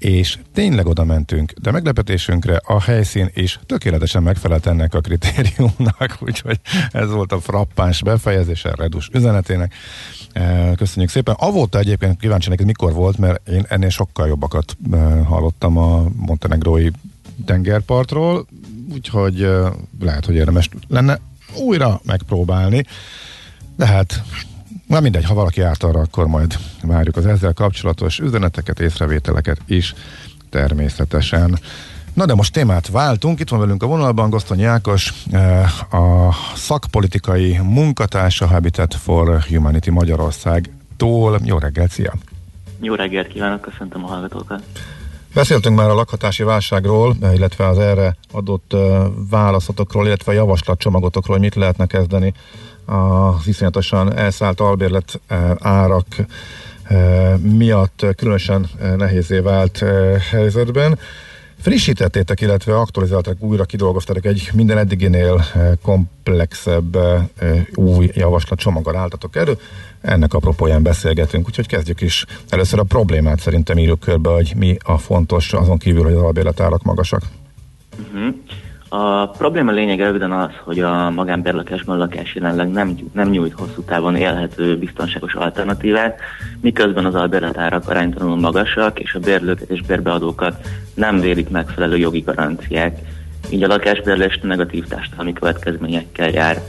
És tényleg oda mentünk, de meglepetésünkre a helyszín is tökéletesen megfelelt ennek a kritériumnak, <laughs> úgyhogy ez volt a frappáns befejezés a Redus üzenetének. Eh, Köszönjük szépen. Avóta egyébként kíváncsi neked mikor volt, mert én ennél sokkal jobbakat eh, hallottam a montenegrói tengerpartról, úgyhogy eh, lehet, hogy érdemes lenne újra megpróbálni. De hát, na mindegy, ha valaki járt arra, akkor majd várjuk az ezzel kapcsolatos üzeneteket, észrevételeket is természetesen. Na de most témát váltunk, itt van velünk a vonalban Gosztonyi Ákos, eh, a szakpolitikai munkatársa Habitat for Humanity Magyarország-tól. Jó reggelt, szia! Jó reggelt kívánok, köszöntöm a hallgatókat. Beszéltünk már a lakhatási válságról, illetve az erre adott uh, válaszatokról, illetve javaslatcsomagotokról, hogy mit lehetne kezdeni az iszonyatosan elszállt albérlet uh, árak uh, miatt különösen uh, nehézé vált helyzetben. Frissítettétek, illetve aktualizáltak, újra kidolgoztatok egy minden eddiginél komplexebb új javaslatcsomaggal álltatok elő. Ennek apropóján beszélgetünk, úgyhogy kezdjük is. Először a problémát szerintem írjuk körbe, hogy mi a fontos azon kívül, hogy az albérletárak magasak. Uh-huh. A probléma lényege röviden az, hogy a magánbérlakásban lakás jelenleg nem, nem nyújt hosszú távon élhető, biztonságos alternatívát, miközben az albérletárak aránytalanul magasak, és a bérlőket és bérbeadókat nem védik megfelelő jogi garanciák. Így a lakásbérlés negatív társadalmi következményekkel jár.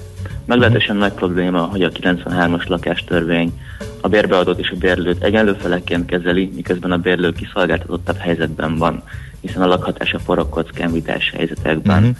Meglehetősen nagy probléma, hogy a 93-as lakástörvény a bérbeadót és a bérlőt egyenlő felekként kezeli, miközben a bérlő kiszolgáltatottabb helyzetben van, hiszen a lakhatása forog kockán vitás helyzetekben. Mhm.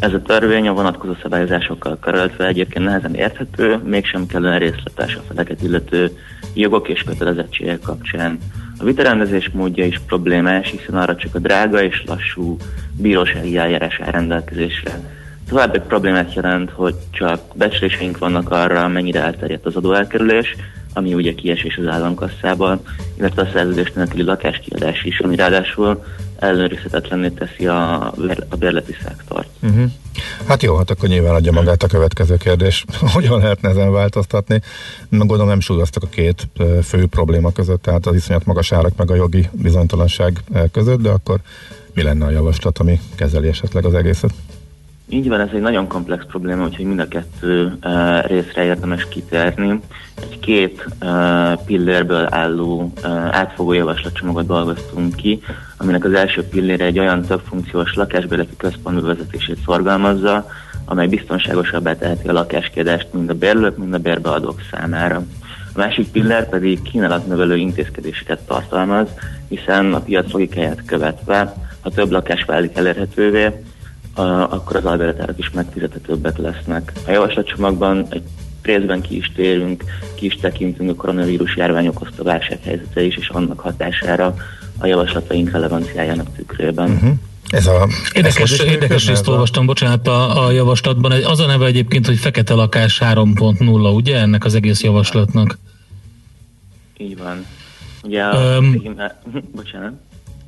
Ez a törvény a vonatkozó szabályozásokkal karöltve egyébként nehezen érthető, mégsem kellően részletes a feleket illető jogok és kötelezettségek kapcsán. A vitarendezés módja is problémás, hiszen arra csak a drága és lassú bírósági eljárás áll rendelkezésre. További problémát jelent, hogy csak becsléseink vannak arra, mennyire elterjedt az adóelkerülés, ami ugye kiesés az államkasszában, illetve a szerződés nélküli lakáskiadás is, ami ráadásul ellenőrizhetetlenné teszi a, a bérleti szektort. Uh-huh. Hát jó, hát akkor nyilván adja magát a következő kérdés. <laughs> Hogyan lehetne ezen változtatni? Gondolom nem súlyoztak a két fő probléma között, tehát az iszonyat magas árak meg a jogi bizonytalanság között, de akkor mi lenne a javaslat, ami kezeli esetleg az egészet? Így van, ez egy nagyon komplex probléma, úgyhogy mind a kettő uh, részre érdemes kitérni. Egy két uh, pillérből álló uh, átfogó javaslatcsomagot dolgoztunk ki, aminek az első pillére egy olyan többfunkciós lakásbéleti központ bevezetését szorgalmazza, amely biztonságosabbá teheti a lakáskiadást mind a bérlők, mind a bérbeadók számára. A másik pillér pedig kínálatnövelő intézkedéseket tartalmaz, hiszen a piac logikáját követve, ha több lakás válik elérhetővé, akkor az albérletárak is megfizethetőbbek lesznek. A javaslatcsomagban egy részben ki is térünk, ki is tekintünk a koronavírus járvány okozta válsághelyzetre is, és annak hatására a javaslataink relevanciájának tükrében. Uh-huh. Ez a Érdekes, érdekes részt olvastam, bocsánat, a, a javaslatban. Az a neve egyébként, hogy Fekete Lakás 3.0, ugye, ennek az egész javaslatnak? Így van. Ugye a címe... <laughs> Bocsánat.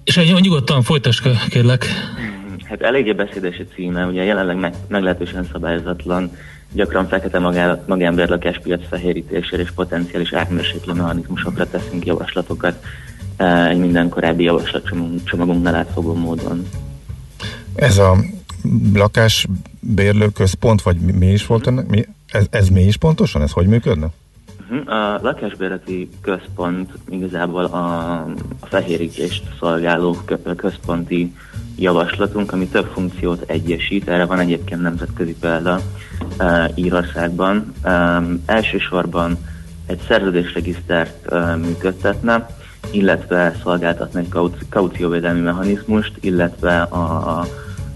És egy- nyugodtan folytass, kérlek. Hát eléggé beszédes a címe, ugye jelenleg meg, meglehetősen szabályozatlan, gyakran fekete magá, magánbérlakáspiac fehérítésére és potenciális ármérséklő mechanizmusokra teszünk javaslatokat eh, egy minden korábbi javaslatcsomagunknál átfogó módon. Ez a lakásbérlő központ, vagy mi is volt ennek? Mi, ez, ez mi is pontosan? Ez hogy működne? Mhm, A lakásbérleti központ igazából a, a fehérítést szolgáló kö- központi javaslatunk, ami több funkciót egyesít, erre van egyébként nemzetközi példa uh, Írországban. Um, elsősorban egy szerződésregisztert uh, működtetne, illetve szolgáltatna egy kauci- kaucióvédelmi mechanizmust, illetve a, a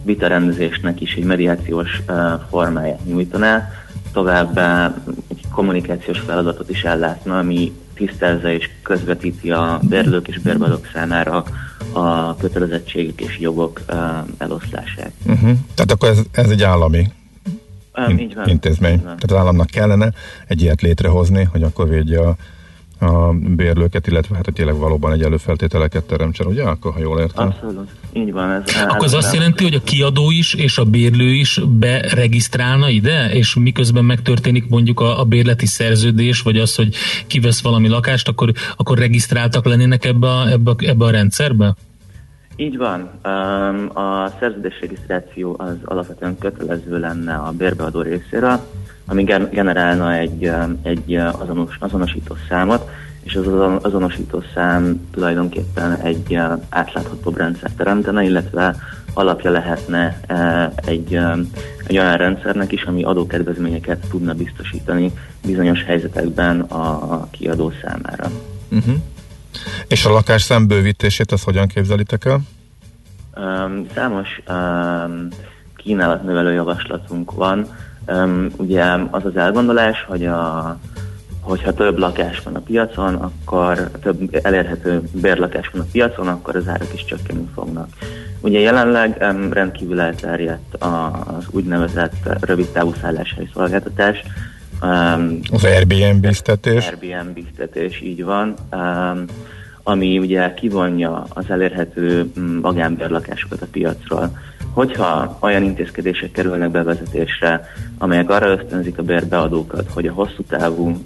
vitarendezésnek is egy mediációs uh, formáját nyújtaná, továbbá egy kommunikációs feladatot is ellátna, ami tisztelze és közvetíti a bérlők és bérbeadók számára a kötelezettségek és jogok eloszlását. Uh-huh. Tehát akkor ez, ez egy állami Um, így van. intézmény. Így van. Tehát az államnak kellene egy ilyet létrehozni, hogy akkor védje a, a bérlőket, illetve hát hogy tényleg valóban egy előfeltételeket teremtsen, ugye? Akkor, ha jól értem. Abszolút. Így van. Ez Akkor az azt jelenti, hogy a kiadó is és a bérlő is beregisztrálna ide, és miközben megtörténik mondjuk a, a bérleti szerződés, vagy az, hogy kivesz valami lakást, akkor, akkor regisztráltak lennének ebbe a, ebbe, a- ebbe a rendszerbe? Így van. A szerződésregisztráció az alapvetően kötelező lenne a bérbeadó részéről, ami gen- generálna egy, egy azonos, azonosító számot, és az azon- azonosító szám tulajdonképpen egy átláthatóbb rendszer teremtene, illetve alapja lehetne egy, egy olyan rendszernek is, ami adókedvezményeket tudna biztosítani bizonyos helyzetekben a kiadó számára. Uh-huh. És a lakás szembővítését, azt hogyan képzelitek el? Um, számos um, kínálatnövelő javaslatunk van. Um, ugye az az elgondolás, hogy a, hogyha több lakás van a piacon, akkor több elérhető bérlakás van a piacon, akkor az árak is csökkenni fognak. Ugye jelenleg um, rendkívül elterjedt az úgynevezett rövid távú szálláshely szolgáltatás. Um, Az Airbnb-ztetés. Airbnb-ztetés, így van. Um, ami ugye kivonja az elérhető magánbérlakásokat a piacról. Hogyha olyan intézkedések kerülnek bevezetésre, amelyek arra ösztönzik a bérbeadókat, hogy a hosszú távú uh,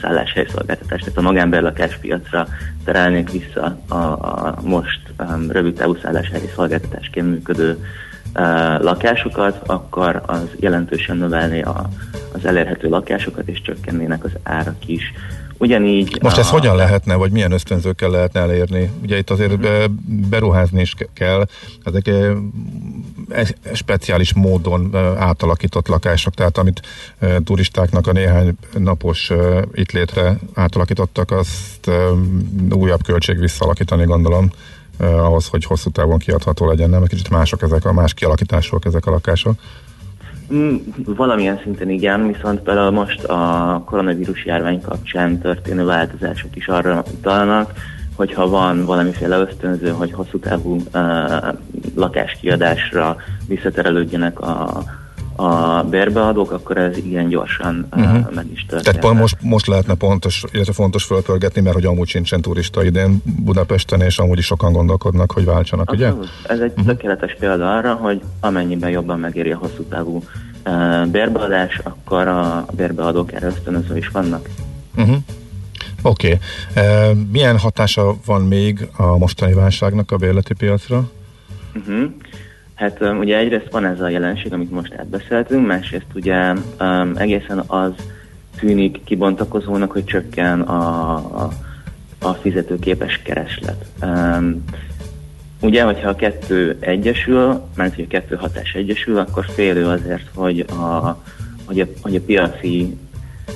szálláshelyszolgáltatást, tehát a magánbérlakás piacra terelnék vissza a, a most um, rövid távú szálláshelyi szolgáltatásként működő uh, lakásokat, akkor az jelentősen növelné a, az elérhető lakásokat, és csökkennének az árak is. Ugyanígy... Most a- ez hogyan lehetne, vagy milyen ösztönzőkkel lehetne elérni? Ugye itt azért be, beruházni is ke- kell, ezek eh, speciális módon eh, átalakított lakások, tehát amit eh, turistáknak a néhány napos itt létre átalakítottak, azt újabb költség visszalakítani gondolom, ahhoz, hogy hosszú távon kiadható legyen, nem? Kicsit mások ezek a más kialakítások ezek a lakások. Mm, Valamilyen szinten igen, viszont például most a koronavírus járvány kapcsán történő változások is arra utalnak, hogyha van valamiféle ösztönző, hogy hosszú távú uh, lakáskiadásra visszaterelődjenek a, a bérbeadók, akkor ez igen gyorsan uh, Mhm. meg is történik. Tehát most, most lehetne pontos, illetve fontos fölpörgetni, mert hogy amúgy sincsen turista idén Budapesten, és amúgy is sokan gondolkodnak, hogy váltsanak, ugye? Abszolút. Ez egy tökéletes példa arra, hogy amennyiben jobban megéri a hosszú távú uh, bérbeadás, akkor a bérbeadók erre ösztönöző is vannak. Uh-huh. Oké. Okay. milyen hatása van még a mostani válságnak a bérleti piacra? Uh-huh. Hát ugye egyrészt van ez a jelenség, amit most átbeszéltünk, másrészt ugye um, egészen az tűnik kibontakozónak, hogy csökken a, a, a fizetőképes kereslet. Um, ugye, hogyha a kettő egyesül, mert hogy a kettő hatás egyesül, akkor félő azért, hogy a, hogy a, hogy a piaci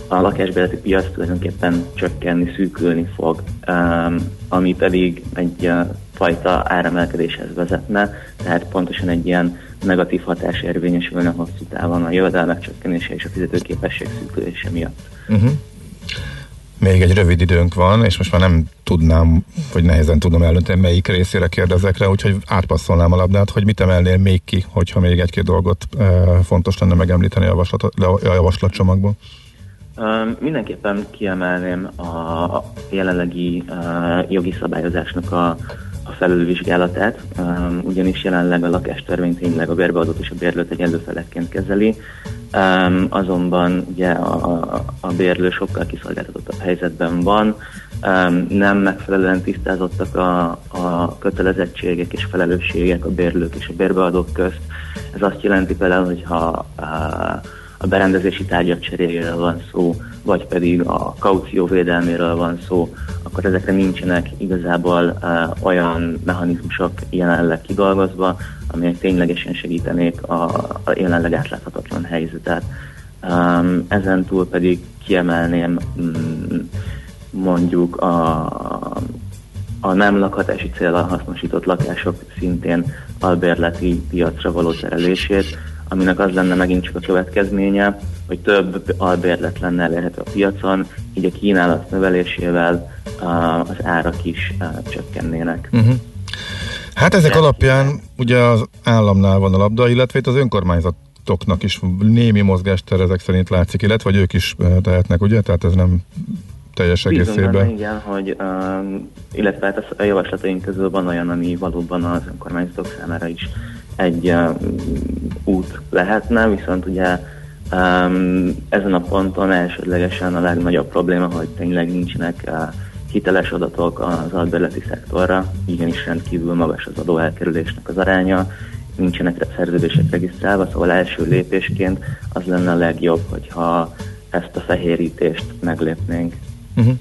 a lakásbérleti piac tulajdonképpen csökkenni, szűkülni fog, um, ami pedig egy uh, fajta áremelkedéshez vezetne, tehát pontosan egy ilyen negatív hatás érvényesülne hosszú távon a jövedelmek csökkenése és a fizetőképesség szűkülése miatt. Uh-huh. Még egy rövid időnk van, és most már nem tudnám, vagy nehezen tudom eldönteni, melyik részére kérdezek rá, úgyhogy átpasszolnám a labdát, hogy mit emelnél még ki, hogyha még egy-két dolgot e, fontos lenne megemlíteni a, javaslat, a javaslatcsomagból. Mindenképpen kiemelném a jelenlegi jogi szabályozásnak a, a felülvizsgálatát, um, ugyanis jelenleg a lakástörvény tényleg a bérbeadót és a bérlőt egyenlő felekként kezeli, um, azonban ugye a, a, a bérlő sokkal kiszolgáltatottabb helyzetben van, um, nem megfelelően tisztázottak a, a kötelezettségek és felelősségek a bérlők és a bérbeadók közt. Ez azt jelenti például, hogy ha uh, a berendezési tárgyak cseréjéről van szó, vagy pedig a kaució védelméről van szó, akkor ezekre nincsenek igazából olyan mechanizmusok jelenleg kidolgozva, amelyek ténylegesen segítenék a, a jelenleg átláthatatlan helyzetet. Um, ezen túl pedig kiemelném um, mondjuk a, a nem lakhatási célra hasznosított lakások szintén albérleti piacra való terelését, aminek az lenne megint csak a következménye, hogy több albérlet lenne elérhető a piacon, így a kínálat növelésével az árak is csökkennének. Uh-huh. Hát ezek De... alapján ugye az államnál van a labda, illetve itt az önkormányzatoknak is némi mozgástere ezek szerint látszik, illetve vagy ők is eh, tehetnek, ugye? Tehát ez nem teljes egészében. Igen, hogy, uh, illetve hát a javaslataink közül van olyan, ami valóban az önkormányzatok számára is egy uh, út lehetne, viszont ugye um, ezen a ponton elsődlegesen a legnagyobb probléma, hogy tényleg nincsenek uh, hiteles adatok az albérleti szektorra, igenis rendkívül magas az adó elkerülésnek az aránya, nincsenek szerződések regisztrálva, szóval első lépésként az lenne a legjobb, hogyha ezt a fehérítést meglépnénk. Uh-huh.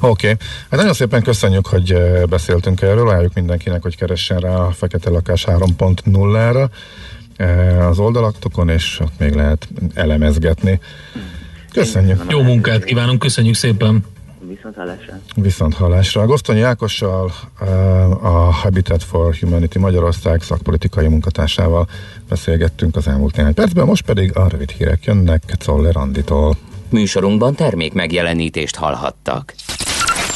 Oké, okay. hát nagyon szépen köszönjük, hogy beszéltünk erről, ajánljuk mindenkinek, hogy keressen rá a Fekete Lakás 3.0-ra az oldalaktokon, és ott még lehet elemezgetni. Köszönjük. Jó munkát kívánunk, köszönjük szépen. Viszont hallásra. Viszont hallásra. Gosztonyi Ákossal, a Habitat for Humanity Magyarország szakpolitikai munkatársával beszélgettünk az elmúlt néhány percben, most pedig a rövid hírek jönnek Czoller Anditól. Műsorunkban termék megjelenítést hallhattak.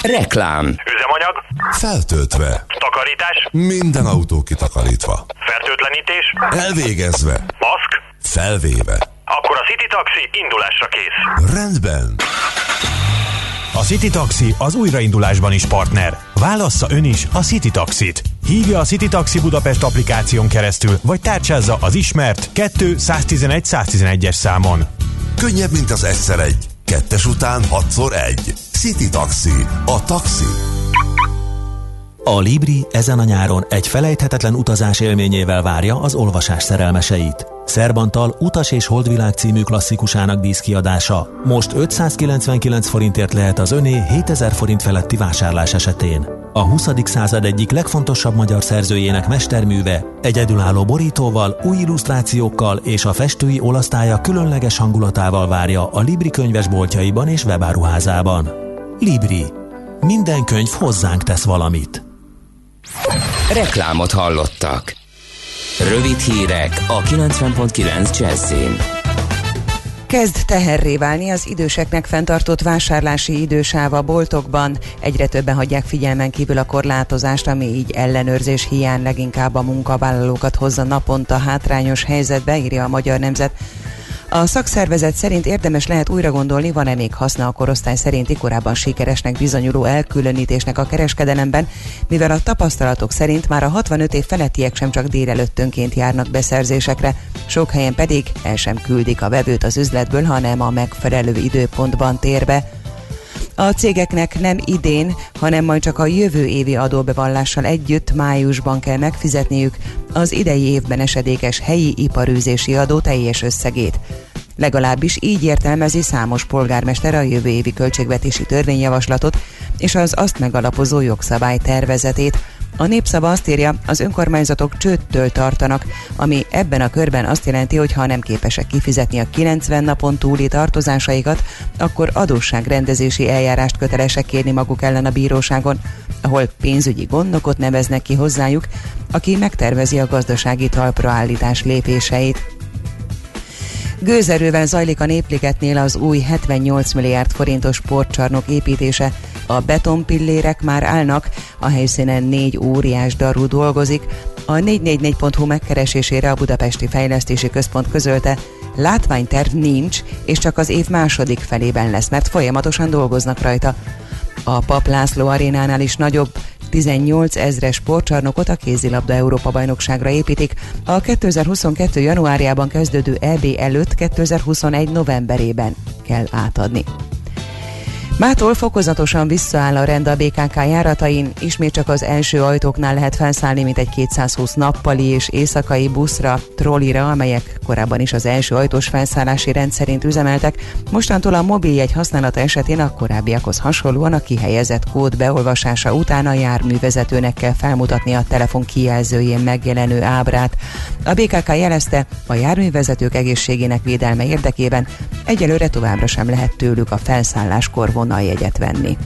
Reklám. Üzemanyag. Feltöltve. Takarítás. Minden autó kitakarítva. Fertőtlenítés. Elvégezve. Maszk. Felvéve. Akkor a City Taxi indulásra kész. Rendben. A City Taxi az újraindulásban is partner. Válassza ön is a City Taxit. Hívja a City Taxi Budapest applikáción keresztül, vagy tárcsázza az ismert 2 111 111-es számon. Könnyebb, mint az egyszer egy. Kettes után hatszor egy. City Taxi. A taxi. A Libri ezen a nyáron egy felejthetetlen utazás élményével várja az olvasás szerelmeseit. Szerbantal Utas és Holdvilág című klasszikusának díszkiadása. Most 599 forintért lehet az öné 7000 forint feletti vásárlás esetén. A 20. század egyik legfontosabb magyar szerzőjének mesterműve egyedülálló borítóval, új illusztrációkkal és a festői olasztálya különleges hangulatával várja a Libri könyvesboltjaiban és webáruházában. Libri. Minden könyv hozzánk tesz valamit. Reklámot hallottak. Rövid hírek a 90.9 Jazzin. Kezd teherré válni az időseknek fenntartott vásárlási idősáv a boltokban. Egyre többen hagyják figyelmen kívül a korlátozást, ami így ellenőrzés hiány leginkább a munkavállalókat hozza naponta hátrányos helyzetbe, írja a Magyar Nemzet. A szakszervezet szerint érdemes lehet újra gondolni, van-e még haszna a korosztály szerinti korábban sikeresnek bizonyuló elkülönítésnek a kereskedelemben, mivel a tapasztalatok szerint már a 65 év felettiek sem csak délelőttönként járnak beszerzésekre, sok helyen pedig el sem küldik a vevőt az üzletből, hanem a megfelelő időpontban tér be. A cégeknek nem idén, hanem majd csak a jövő évi adóbevallással együtt májusban kell megfizetniük az idei évben esedékes helyi iparűzési adó teljes összegét. Legalábbis így értelmezi számos polgármester a jövő évi költségvetési törvényjavaslatot és az azt megalapozó jogszabály tervezetét, a népszava azt írja, az önkormányzatok csőttől tartanak, ami ebben a körben azt jelenti, hogy ha nem képesek kifizetni a 90 napon túli tartozásaikat, akkor adósságrendezési eljárást kötelesek kérni maguk ellen a bíróságon, ahol pénzügyi gondnokot neveznek ki hozzájuk, aki megtervezi a gazdasági talpraállítás lépéseit. Gőzerővel zajlik a Népligetnél az új 78 milliárd forintos sportcsarnok építése. A betonpillérek már állnak, a helyszínen négy óriás daru dolgozik. A 444.hu megkeresésére a Budapesti Fejlesztési Központ közölte, látványterv nincs, és csak az év második felében lesz, mert folyamatosan dolgoznak rajta. A Pap László arénánál is nagyobb 18 ezres sportcsarnokot a kézilabda Európa bajnokságra építik. A 2022. januárjában kezdődő EB előtt 2021. novemberében kell átadni. Mától fokozatosan visszaáll a rend a BKK járatain, ismét csak az első ajtóknál lehet felszállni, mint egy 220 nappali és éjszakai buszra, trollira, amelyek korábban is az első ajtós felszállási rend szerint üzemeltek. Mostantól a mobiljegy használata esetén a korábbiakhoz hasonlóan a kihelyezett kód beolvasása után a járművezetőnek kell felmutatni a telefon kijelzőjén megjelenő ábrát. A BKK jelezte, a járművezetők egészségének védelme érdekében egyelőre továbbra sem lehet tőlük a felszálláskor vonaljegyet venni.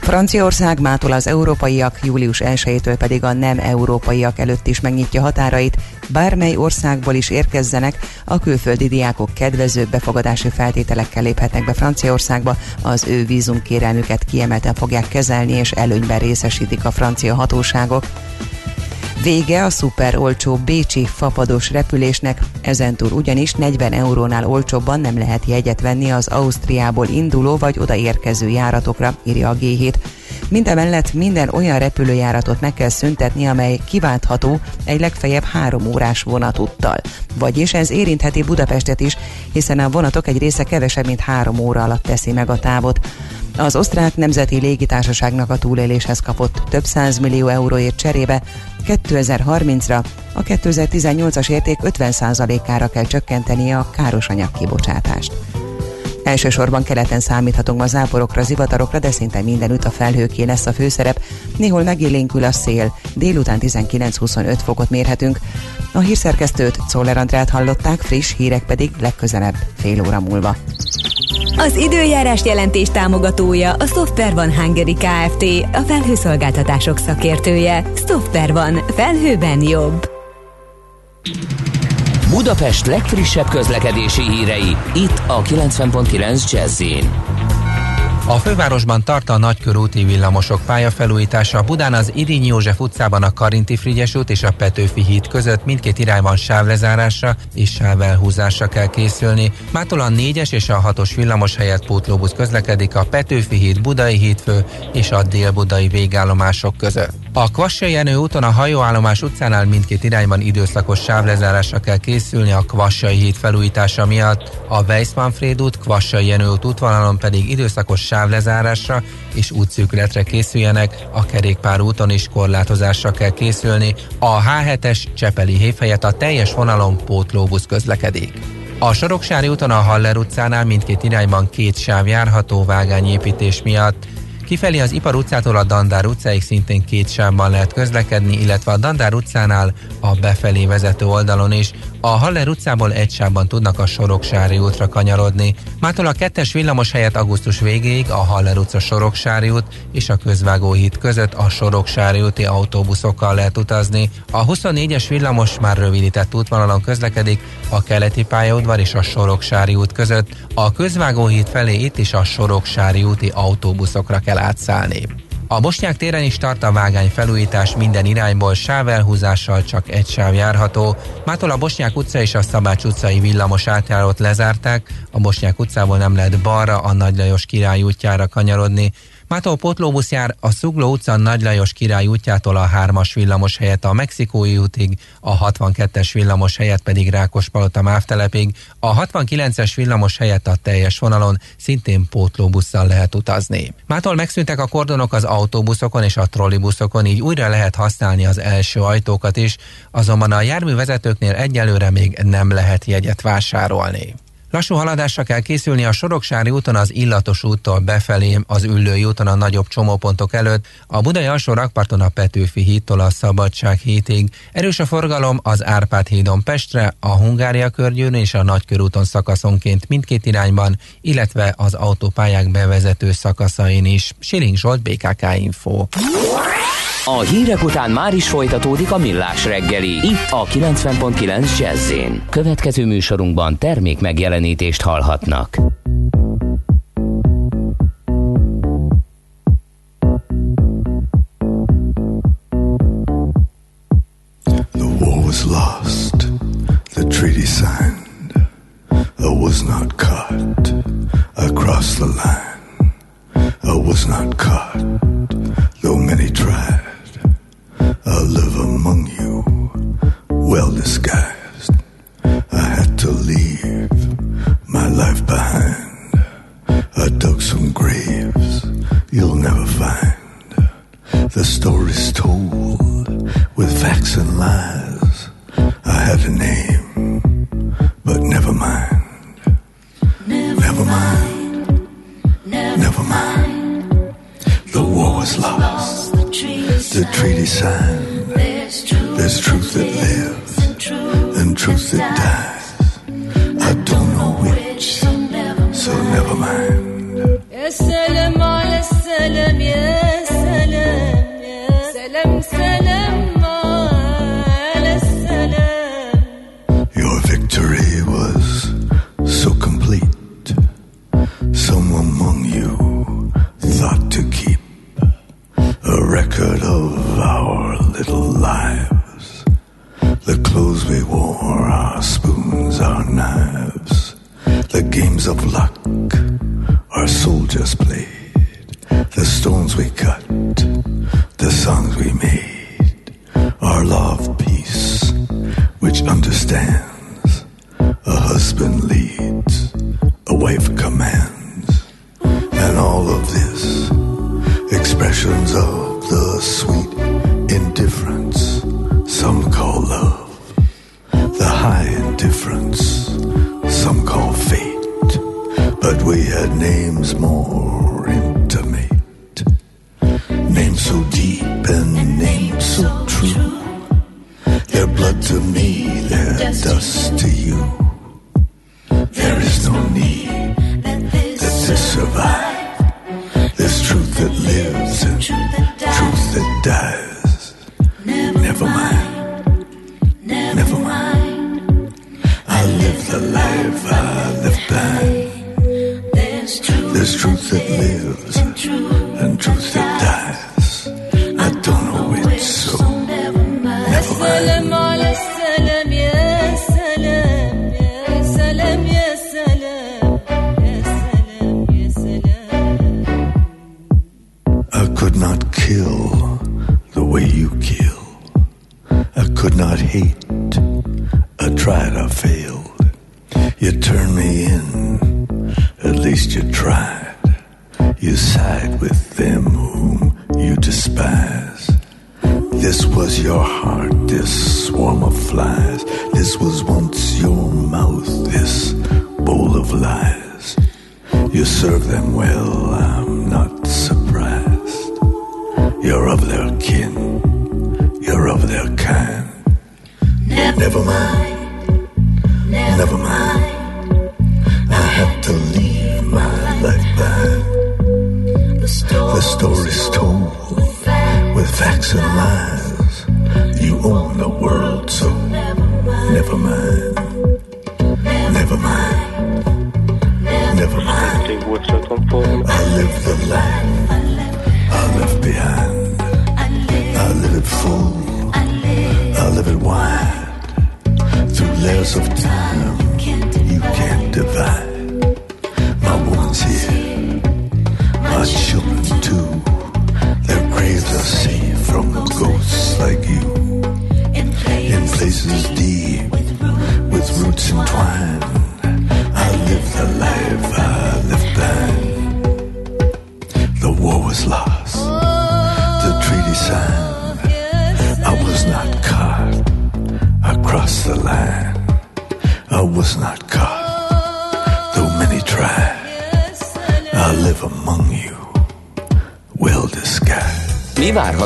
Franciaország mától az európaiak, július 1-től pedig a nem európaiak előtt is megnyitja határait, bármely országból is érkezzenek, a külföldi diákok kedvező befogadási feltételekkel léphetnek be Franciaországba, az ő vízumkérelmüket kiemelten fogják kezelni és előnyben részesítik a francia hatóságok. Vége a szuper olcsó bécsi fapados repülésnek, ezentúl ugyanis 40 eurónál olcsóbban nem lehet jegyet venni az Ausztriából induló vagy odaérkező járatokra, írja a G7. Mindemellett minden olyan repülőjáratot meg kell szüntetni, amely kiváltható egy legfeljebb három órás vonatúttal. Vagyis ez érintheti Budapestet is, hiszen a vonatok egy része kevesebb, mint három óra alatt teszi meg a távot. Az osztrák nemzeti légitársaságnak a túléléshez kapott több millió euróért cserébe 2030-ra a 2018-as érték 50%-ára kell csökkentenie a káros anyag kibocsátást. Elsősorban keleten számíthatunk a záporokra, zivatarokra, de szinte mindenütt a felhőké lesz a főszerep. Néhol megélénkül a szél, délután 19-25 fokot mérhetünk. A hírszerkesztőt, Czoller Andrát hallották, friss hírek pedig legközelebb, fél óra múlva. Az időjárás jelentés támogatója a Software van Hungary Kft. A felhőszolgáltatások szakértője. Software van. Felhőben jobb. Budapest legfrissebb közlekedési hírei, itt a 90.9 jazz a fővárosban tart a nagykörúti villamosok pályafelújítása. Budán az Irinyi József utcában a Karinti Frigyes út és a Petőfi híd között mindkét irányban sávlezárásra és sávelhúzásra kell készülni. Mától a 4-es és a 6-os villamos helyett pótlóbusz közlekedik a Petőfi híd, Budai hídfő és a Dél-Budai végállomások között. A Kvassai Jenő úton a hajóállomás utcánál mindkét irányban időszakos sávlezárásra kell készülni a Kvassai híd felújítása miatt. A Weissmanfréd út, Kvassai Jenő út útvonalon pedig időszakos sávlezárásra és útszűkületre készüljenek, a kerékpár úton is korlátozásra kell készülni. A H7-es Csepeli hév helyett a teljes vonalon pótlóbusz közlekedik. A Soroksári úton a Haller utcánál mindkét irányban két sáv járható vágányépítés miatt. Kifelé az Ipar utcától a Dandár utcáig szintén két sávban lehet közlekedni, illetve a Dandár utcánál a befelé vezető oldalon is. A Haller utcából egy sávban tudnak a Soroksári útra kanyarodni. Mától a kettes villamos helyett augusztus végéig a Haller utca Soroksári út és a Közvágó híd között a Soroksári úti autóbuszokkal lehet utazni. A 24-es villamos már rövidített útvonalon közlekedik a keleti pályaudvar és a Soroksári út között. A Közvágó híd felé itt is a Soroksári úti autóbuszokra kell átszállni. A Bosnyák téren is tart a vágány felújítás minden irányból sávelhúzással csak egy sáv járható. Mától a Bosnyák utca és a Szabács utcai villamos átjárót lezárták, a Bosnyák utcából nem lehet balra a Nagy Lajos király útjára kanyarodni. Mától pótlóbusz jár a Szugló utca Nagy Lajos király útjától a 3-as villamos helyett a Mexikói útig, a 62-es villamos helyett pedig Rákospalota mávtelepig, a 69-es villamos helyett a teljes vonalon szintén pótlóbusszal lehet utazni. Mától megszűntek a kordonok az autóbuszokon és a trollibuszokon, így újra lehet használni az első ajtókat is, azonban a járművezetőknél egyelőre még nem lehet jegyet vásárolni. Lassú haladásra kell készülni a Soroksári úton az Illatos úttól befelé, az Üllői úton a nagyobb csomópontok előtt, a Budai alsó rakparton a Petőfi hídtól a Szabadság hídig. Erős a forgalom az Árpád hídon Pestre, a Hungária körgyűrűn és a Nagykörúton szakaszonként mindkét irányban, illetve az autópályák bevezető szakaszain is. Siling Zsolt, BKK Info. A hírek után már is folytatódik a millás reggeli. Itt a 90.9 jazz Következő műsorunkban termék megjelenítést hallhatnak. The war was lost, the treaty signed, I was not caught across the line. I was not caught, though many tried. I live among you, well disguised. The stories told with facts and lies. I have a name, if I live back, there's truth that lives.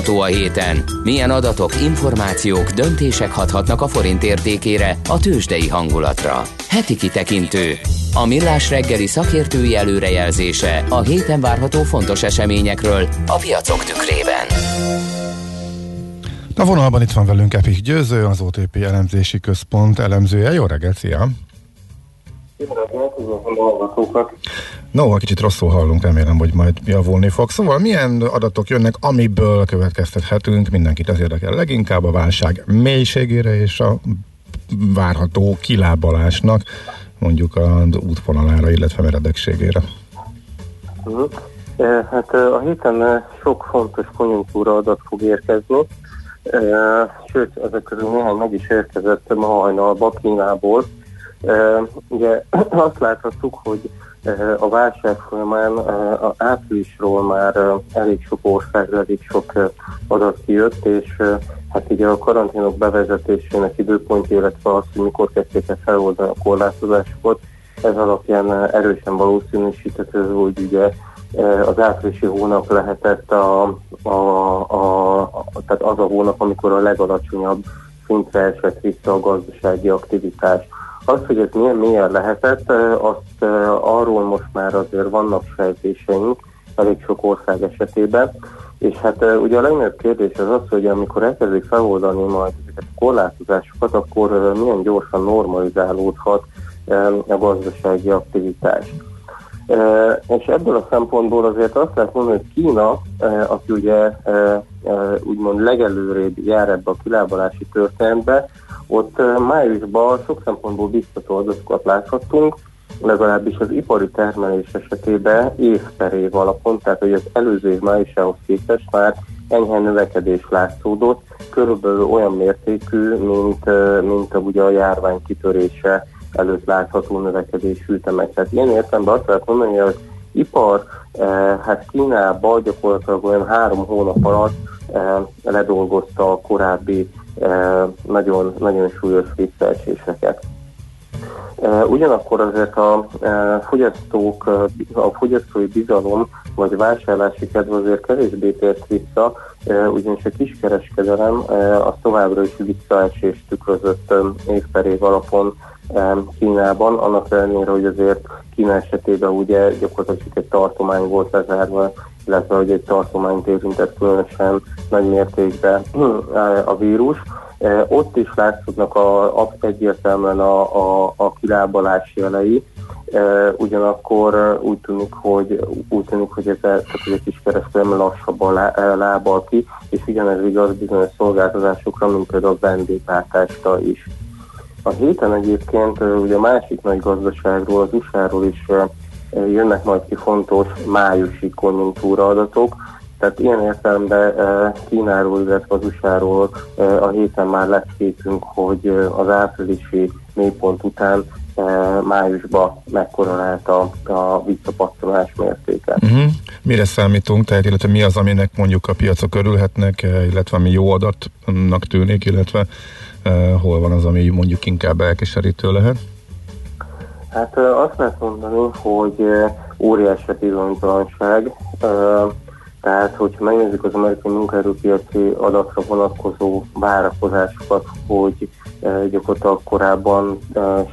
Várható a héten? Milyen adatok, információk, döntések hathatnak a forint értékére, a tőzsdei hangulatra? Heti kitekintő. A millás reggeli szakértői előrejelzése a héten várható fontos eseményekről a piacok tükrében. A vonalban itt van velünk Epik Győző, az OTP elemzési központ elemzője. Jó reggelt, szia! No, kicsit rosszul hallunk, remélem, hogy majd javulni fog. Szóval milyen adatok jönnek, amiből következtethetünk, mindenkit ez érdekel leginkább a válság mélységére és a várható kilábalásnak, mondjuk az útvonalára, illetve meredekségére. Eh, Hát eh, a héten eh, sok fontos konjunktúra adat fog érkezni, sőt, ezek közül néhány meg is érkezett ma hajnalba Kínából. Ugye <clears throat> azt láthattuk, hogy a válság folyamán eh, a áprilisról már eh, elég sok országra elég sok eh, adat kijött, és eh, hát ugye a karanténok bevezetésének időpontja, illetve az, hogy mikor kezdték el feloldani a korlátozásokat, ez alapján eh, erősen valószínűsíthető, hogy ugye eh, az áprilisi hónap lehetett a, a, a, a, tehát az a hónap, amikor a legalacsonyabb szintre esett vissza a gazdasági aktivitás. Az, hogy ez milyen mélyen lehetett, eh, azt arról most már azért vannak sejtéseink elég sok ország esetében, és hát ugye a legnagyobb kérdés az az, hogy amikor elkezdik feloldani majd ezeket a korlátozásokat, akkor milyen gyorsan normalizálódhat a gazdasági aktivitás. És ebből a szempontból azért azt lehet mondani, hogy Kína, aki ugye úgymond legelőrébb jár ebbe a kilábalási történetbe, ott májusban sok szempontból biztató adatokat láthattunk, legalábbis az ipari termelés esetében év per év alapon, tehát hogy az előző év májusához képest már enyhe növekedés látszódott, körülbelül olyan mértékű, mint, mint a, ugye a járvány kitörése előtt látható növekedésű ütemek. Tehát ilyen értelemben azt lehet mondani, hogy az ipar eh, hát Kínában gyakorlatilag olyan három hónap alatt eh, ledolgozta a korábbi eh, nagyon, nagyon súlyos visszaeséseket. Eh, Ugyanakkor azért a eh, fogyasztók, eh, a fogyasztói bizalom vagy vásárlási kedv azért kevésbé tért vissza, ugyanis a kiskereskedelem az továbbra is visszaesést tükrözött év per év alapon Kínában, annak ellenére, hogy azért Kína esetében ugye gyakorlatilag egy tartomány volt lezárva, illetve hogy egy tartományt érintett különösen nagy mértékben <clears throat> a vírus. Eh, Ott is látszódnak a, a, egyértelműen a, a, a kilábalás jelei, Eh, ugyanakkor úgy tűnik, hogy úgy tűnik, hogy ez tehát, hogy a kiskereskedelem lassabban lá, eh, lábal ki, és ugyanez igaz bizonyos szolgáltatásokra, mint például a vendéglátásra is. A héten egyébként ugye a másik nagy gazdaságról, az USA-ról is jönnek majd ki fontos májusi konjunktúra adatok, Tehát ilyen értelemben Kínáról, illetve az USA-ról a héten már képünk, hogy az áprilisi mélypont után májusban mekkora lehet a, a visszapattanás mértéke. Uh-huh. Mire számítunk, tehát illetve mi az, aminek mondjuk a piacok örülhetnek, illetve ami jó adatnak tűnik, illetve hol van az, ami mondjuk inkább elkeserítő lehet? Hát azt lehet mondani, hogy óriási a bizonytalanság, tehát hogyha megnézzük az amerikai munkaerőpiaci adatra vonatkozó várakozásokat, hogy gyakorlatilag korábban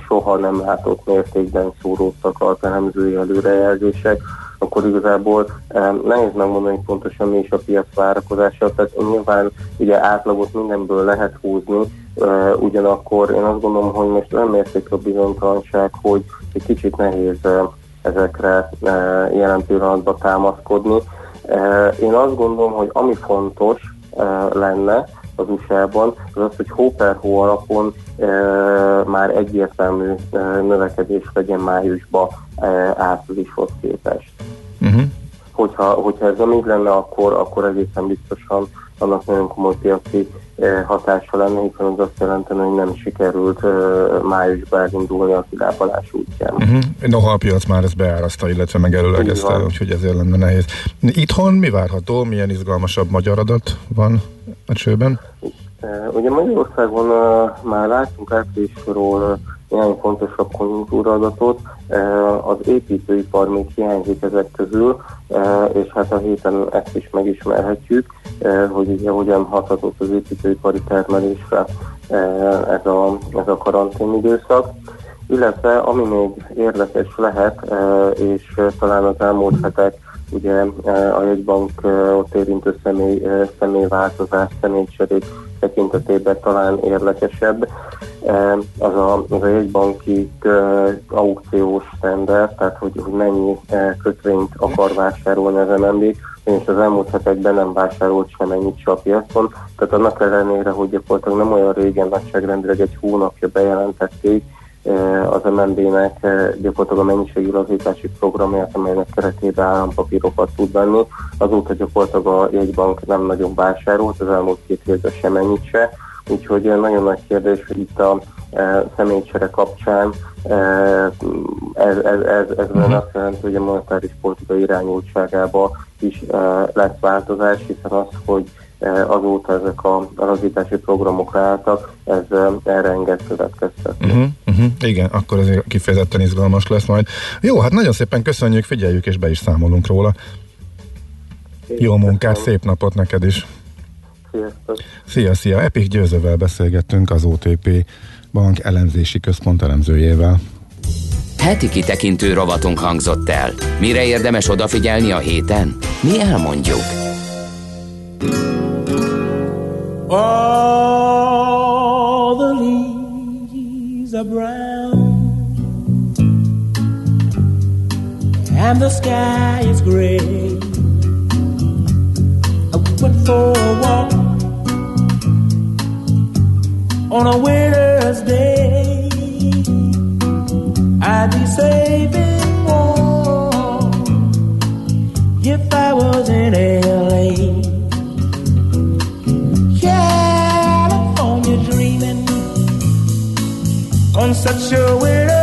soha nem látott mértékben szóródtak az elemzői előrejelzések, akkor igazából eh, nehéz megmondani hogy pontosan mi is a piac várakozása, tehát nyilván ugye átlagot mindenből lehet húzni, eh, ugyanakkor én azt gondolom, hogy most olyan mértékű a bizonytalanság, hogy egy kicsit nehéz eh, ezekre eh, jelen pillanatban támaszkodni. Én azt gondolom, hogy ami fontos lenne az USA-ban, az az, hogy hó per hó alapon már egyértelmű növekedés legyen májusban e, áprilishoz képest. Uh-huh. Hogyha, hogyha ez nem így lenne, akkor, akkor egészen biztosan annak nagyon komoly piaci e, hatása lenne, hiszen az azt jelenteni, hogy nem sikerült e, májusban elindulni a kilábalás útján. Uh-huh. Noha a piac már ezt beáraszta, illetve megelőlegezte, úgyhogy ezért lenne nehéz. Itthon mi várható? Milyen izgalmasabb magyar adat van a csőben? Uh, Ugye Magyarországon már láttunk áprilisról néhány fontosabb konjunktúraadatot, az építőipar még hiányzik ezek közül, uh, és hát a héten ezt is megismerhetjük, uh, hogy ugye hogyan hathatott az építőipari termelésre ez a, ez a karantén időszak. Illetve ami még érdekes lehet, és talán az elmúlt hetek ugye uh, a jegybank uh, ott érintő személy, uh, személyváltozás, személycserék tekintetében talán érdekesebb. Az a, az a jegybanki aukciós tender, tehát hogy, hogy mennyi kötvényt akar vásárolni az MNB, és az elmúlt hetekben nem vásárolt semennyit se a piacon, tehát annak ellenére, hogy gyakorlatilag nem olyan régen nagyságrendileg egy hónapja bejelentették, az MNB-nek eh, gyakorlatilag a mennyiségi lazítási programját, amelynek keretében állampapírokat tud venni. Azóta gyakorlatilag a jegybank nem nagyon vásárolt, az elmúlt két hétben semennyit se, úgyhogy eh, nagyon nagy kérdés, hogy itt a eh, személycsere kapcsán eh, ez, ez, ez, ez uh-huh. azt jelenti, hogy a monetáris politika irányultságába is eh, lesz változás, hiszen az, hogy eh, azóta ezek a a lazítási programok álltak, ez eh, erre enged következtetni. Uh-huh, uh-huh. Igen, akkor ez kifejezetten izgalmas lesz majd. Jó, hát nagyon szépen köszönjük, figyeljük és be is számolunk róla. Jó munkát, szép napot neked is. Sziasztok! Szia, szia! Epik Győzővel beszélgettünk az OTP Bank elemzési központ elemzőjével. Heti kitekintő rovatunk hangzott el. Mire érdemes odafigyelni a héten? Mi elmondjuk. All the leaves are brown and the sky is gray. I went for a walk on a winter's day. I'd be saving warm if I was in LA. Such a winter's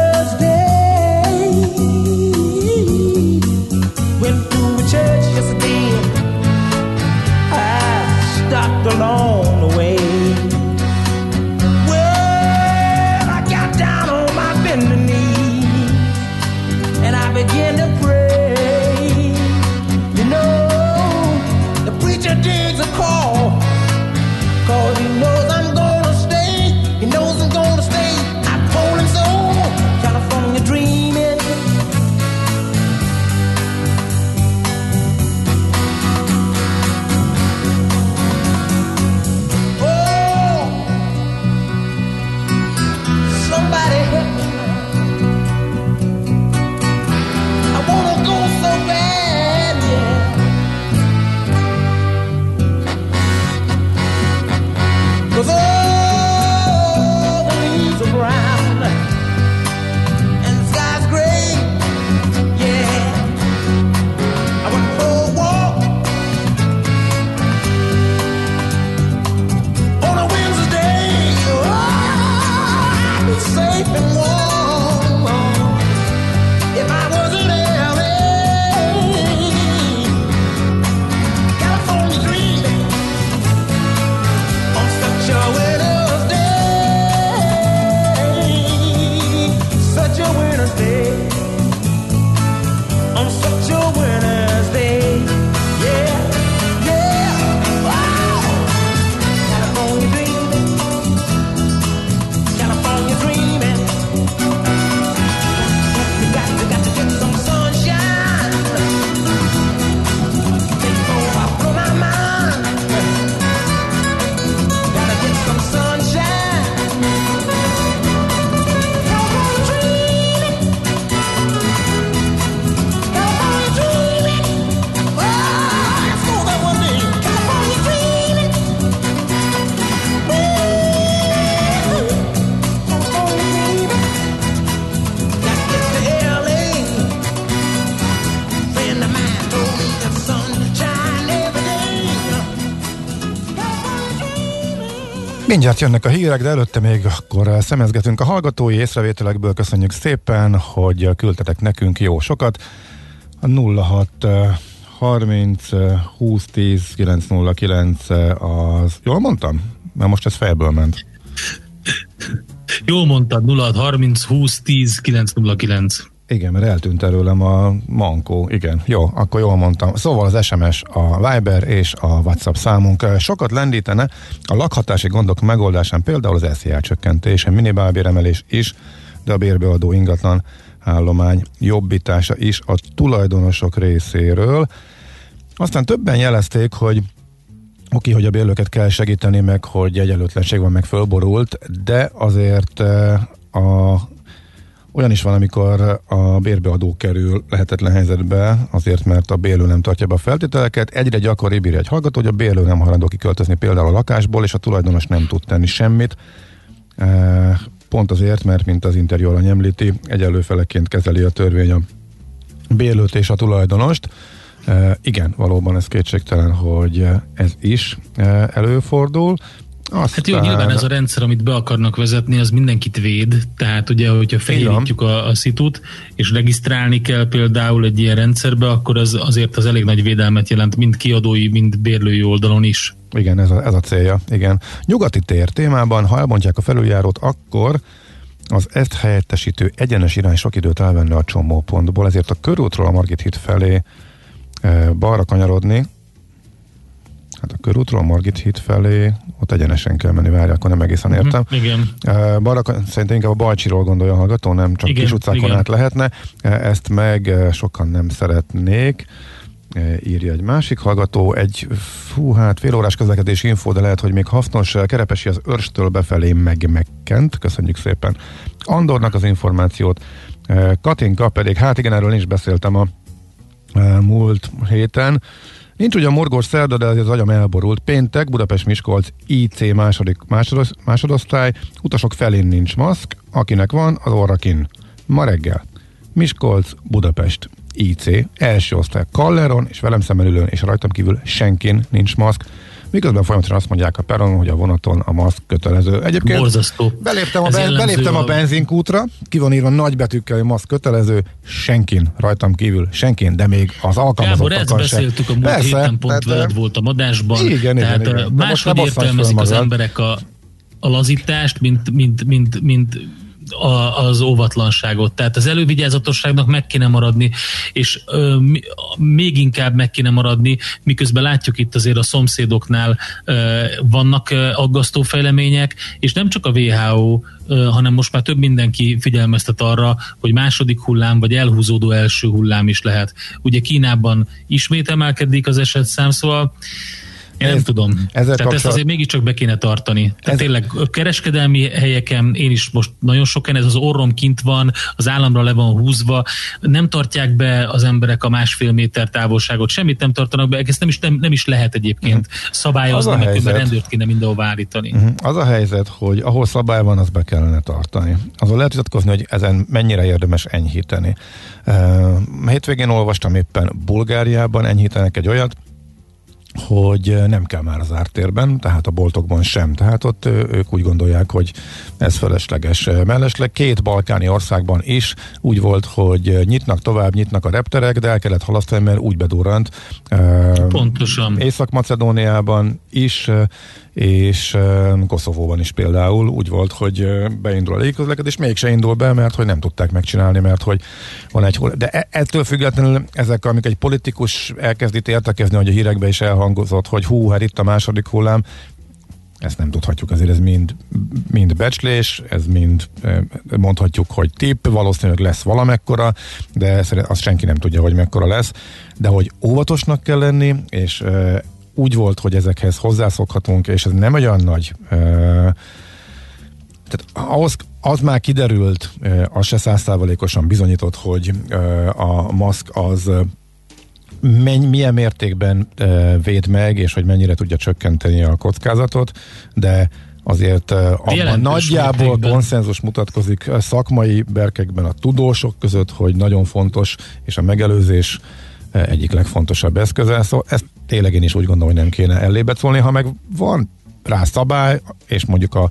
Mindjárt jönnek a hírek, de előtte még akkor szemezgetünk a hallgatói észrevételekből. Köszönjük szépen, hogy küldtetek nekünk jó sokat. A 06 eh, 30 eh, 20 10 909 eh, az... Jól mondtam? Mert most ez fejből ment. Jól mondtad, 0 30 20 10 909. Igen, mert eltűnt előlem a mankó. Igen, jó, akkor jól mondtam. Szóval az SMS, a Viber és a WhatsApp számunk sokat lendítene a lakhatási gondok megoldásán, például az SZIA csökkentése, minimálbéremelés is, de a bérbeadó ingatlan állomány jobbítása is a tulajdonosok részéről. Aztán többen jelezték, hogy oké, hogy a bérlőket kell segíteni, meg hogy egyenlőtlenség van, meg fölborult, de azért a olyan is van, amikor a bérbeadó kerül lehetetlen helyzetbe, azért mert a bérlő nem tartja be a feltételeket. Egyre gyakoribb írja egy hallgató, hogy a bérlő nem hajlandó kiköltözni például a lakásból, és a tulajdonos nem tud tenni semmit. Eh, Pont azért, mert mint az interjú alany említi, egyenlő kezeli a törvény a bérlőt és a tulajdonost. E, igen, valóban ez kétségtelen, hogy ez is e, előfordul. Aztán... Hát jó, nyilván ez a rendszer, amit be akarnak vezetni, az mindenkit véd, tehát ugye, hogyha felhívjuk a, a szitut, és regisztrálni kell például egy ilyen rendszerbe, akkor az azért az elég nagy védelmet jelent mind kiadói, mind bérlői oldalon is. Igen, ez a, ez a célja, igen. Nyugati tér témában, ha elbontják a felüljárót, akkor az ezt helyettesítő egyenes irány sok időt elvenne a csomópontból, ezért a körútról a Margit híd felé e, balra kanyarodni, hát a körútról Margit híd felé, ott egyenesen kell menni, várják, akkor nem egészen Mhm, értem. Igen. Balra, szerintem inkább a Balcsiról gondolja a hallgató, nem csak Igen, kis utcákon igen. át lehetne. Ezt meg sokan nem szeretnék írja egy másik hallgató, egy fú, hát fél órás közlekedési info, de lehet, hogy még hasznos, Kerepesi az Örstől befelé meg megkent, köszönjük szépen Andornak az információt, Katinka pedig, hát igen, erről én is beszéltem a múlt héten, Nincs ugyan morgós szerda, de az agyam elborult. Péntek, Budapest-Miskolc IC második, másodos, másodosztály, utasok felén nincs maszk, akinek van, az orrakin. Ma reggel. Miskolc, Budapest, IC, első osztály Kalleron, és velem szemben ülőn, és rajtam kívül senkin nincs maszk. Miközben folyamatosan azt mondják a peronon, hogy a vonaton a maszk kötelező. Egyébként Borzasztó. beléptem a, ben, beléptem a benzinkútra, ki van írva nagy betűkkel, hogy maszk kötelező, senkin, rajtam kívül, senkin, de még az Gábor, alkalmazottakkal ezt beszéltük a múlt Persze, héten, pont tehát, veled volt a adásban. Igen, igen, tehát igen. ne máshogy értelmezik az magad. emberek a, a lazítást, mint, mint, mint, mint a, az óvatlanságot. Tehát az elővigyázatosságnak meg kéne maradni, és ö, még inkább meg kéne maradni, miközben látjuk itt azért a szomszédoknál ö, vannak ö, aggasztó fejlemények, és nem csak a WHO, ö, hanem most már több mindenki figyelmeztet arra, hogy második hullám, vagy elhúzódó első hullám is lehet. Ugye Kínában ismét emelkedik az esetszám, szóval én nem Ez- tudom. ezzel Tehát ezt kapcsolat- azért mégiscsak be kéne tartani. Tehát Ez- tényleg kereskedelmi helyeken, én is most nagyon sokan, ez az orrom kint van, az államra le van húzva, nem tartják be az emberek a másfél méter távolságot, semmit nem tartanak be, ezt nem is, nem, nem is lehet egyébként szabályozni, Az helyzet. rendőrt kéne mindenhova állítani. Mhm. Az a helyzet, hogy ahol szabály van, azt be kellene tartani. Azon lehet vitatkozni, hogy ezen mennyire érdemes enyhíteni. Uh, hétvégén olvastam éppen Bulgáriában enyhítenek egy olyat, hogy nem kell már az ártérben, tehát a boltokban sem. Tehát ott ők úgy gondolják, hogy ez felesleges. Mellesleg két balkáni országban is úgy volt, hogy nyitnak tovább, nyitnak a repterek, de el kellett halasztani, mert úgy bedurrant. Pontosan. Észak-Macedóniában is, és Koszovóban is például úgy volt, hogy beindul a légiközlekedés, mégse indul be, mert hogy nem tudták megcsinálni, mert hogy van egy hol. De e- ettől függetlenül ezek, amik egy politikus elkezd itt értekezni, hogy a hírekbe is elhangozott, hogy hú, hát itt a második hullám, ezt nem tudhatjuk, azért ez mind, mind becslés, ez mind mondhatjuk, hogy tipp, valószínűleg lesz valamekkora, de szeret- azt senki nem tudja, hogy mekkora lesz, de hogy óvatosnak kell lenni, és úgy volt, hogy ezekhez hozzászokhatunk, és ez nem olyan nagy eh, tehát ahhoz, az már kiderült, az se százszázalékosan bizonyított, hogy a maszk az menny, milyen mértékben véd meg, és hogy mennyire tudja csökkenteni a kockázatot, de azért abban nagyjából mértékben. konszenzus mutatkozik szakmai berkekben a tudósok között, hogy nagyon fontos, és a megelőzés egyik legfontosabb eszköze. Szóval ezt tényleg én is úgy gondolom, hogy nem kéne ellébe szólni. Ha meg van rá szabály, és mondjuk a,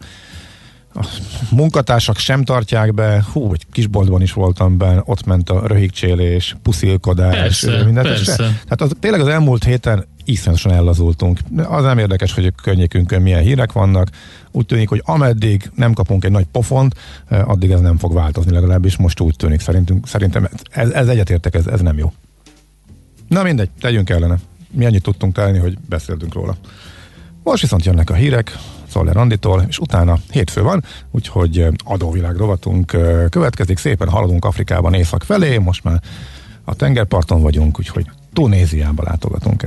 a munkatársak sem tartják be, hú, egy kisboltban is voltam benne, ott ment a röhigcsélés, puszilkodás, Persze, mindent. persze. Tehát az, tényleg az elmúlt héten iszonyatosan ellazultunk. Az nem érdekes, hogy a környékünkön milyen hírek vannak. Úgy tűnik, hogy ameddig nem kapunk egy nagy pofont, eh, addig ez nem fog változni, legalábbis most úgy tűnik. Szerintünk, szerintem ez, ez egyetértek, ez, ez nem jó. Na mindegy, tegyünk ellene. Mi annyit tudtunk tenni, hogy beszéltünk róla. Most viszont jönnek a hírek, Szoller Anditól, és utána hétfő van, úgyhogy eh, adóvilág rovatunk eh, következik, szépen haladunk Afrikában észak felé, most már a tengerparton vagyunk, úgyhogy Tunéziába látogatunk el.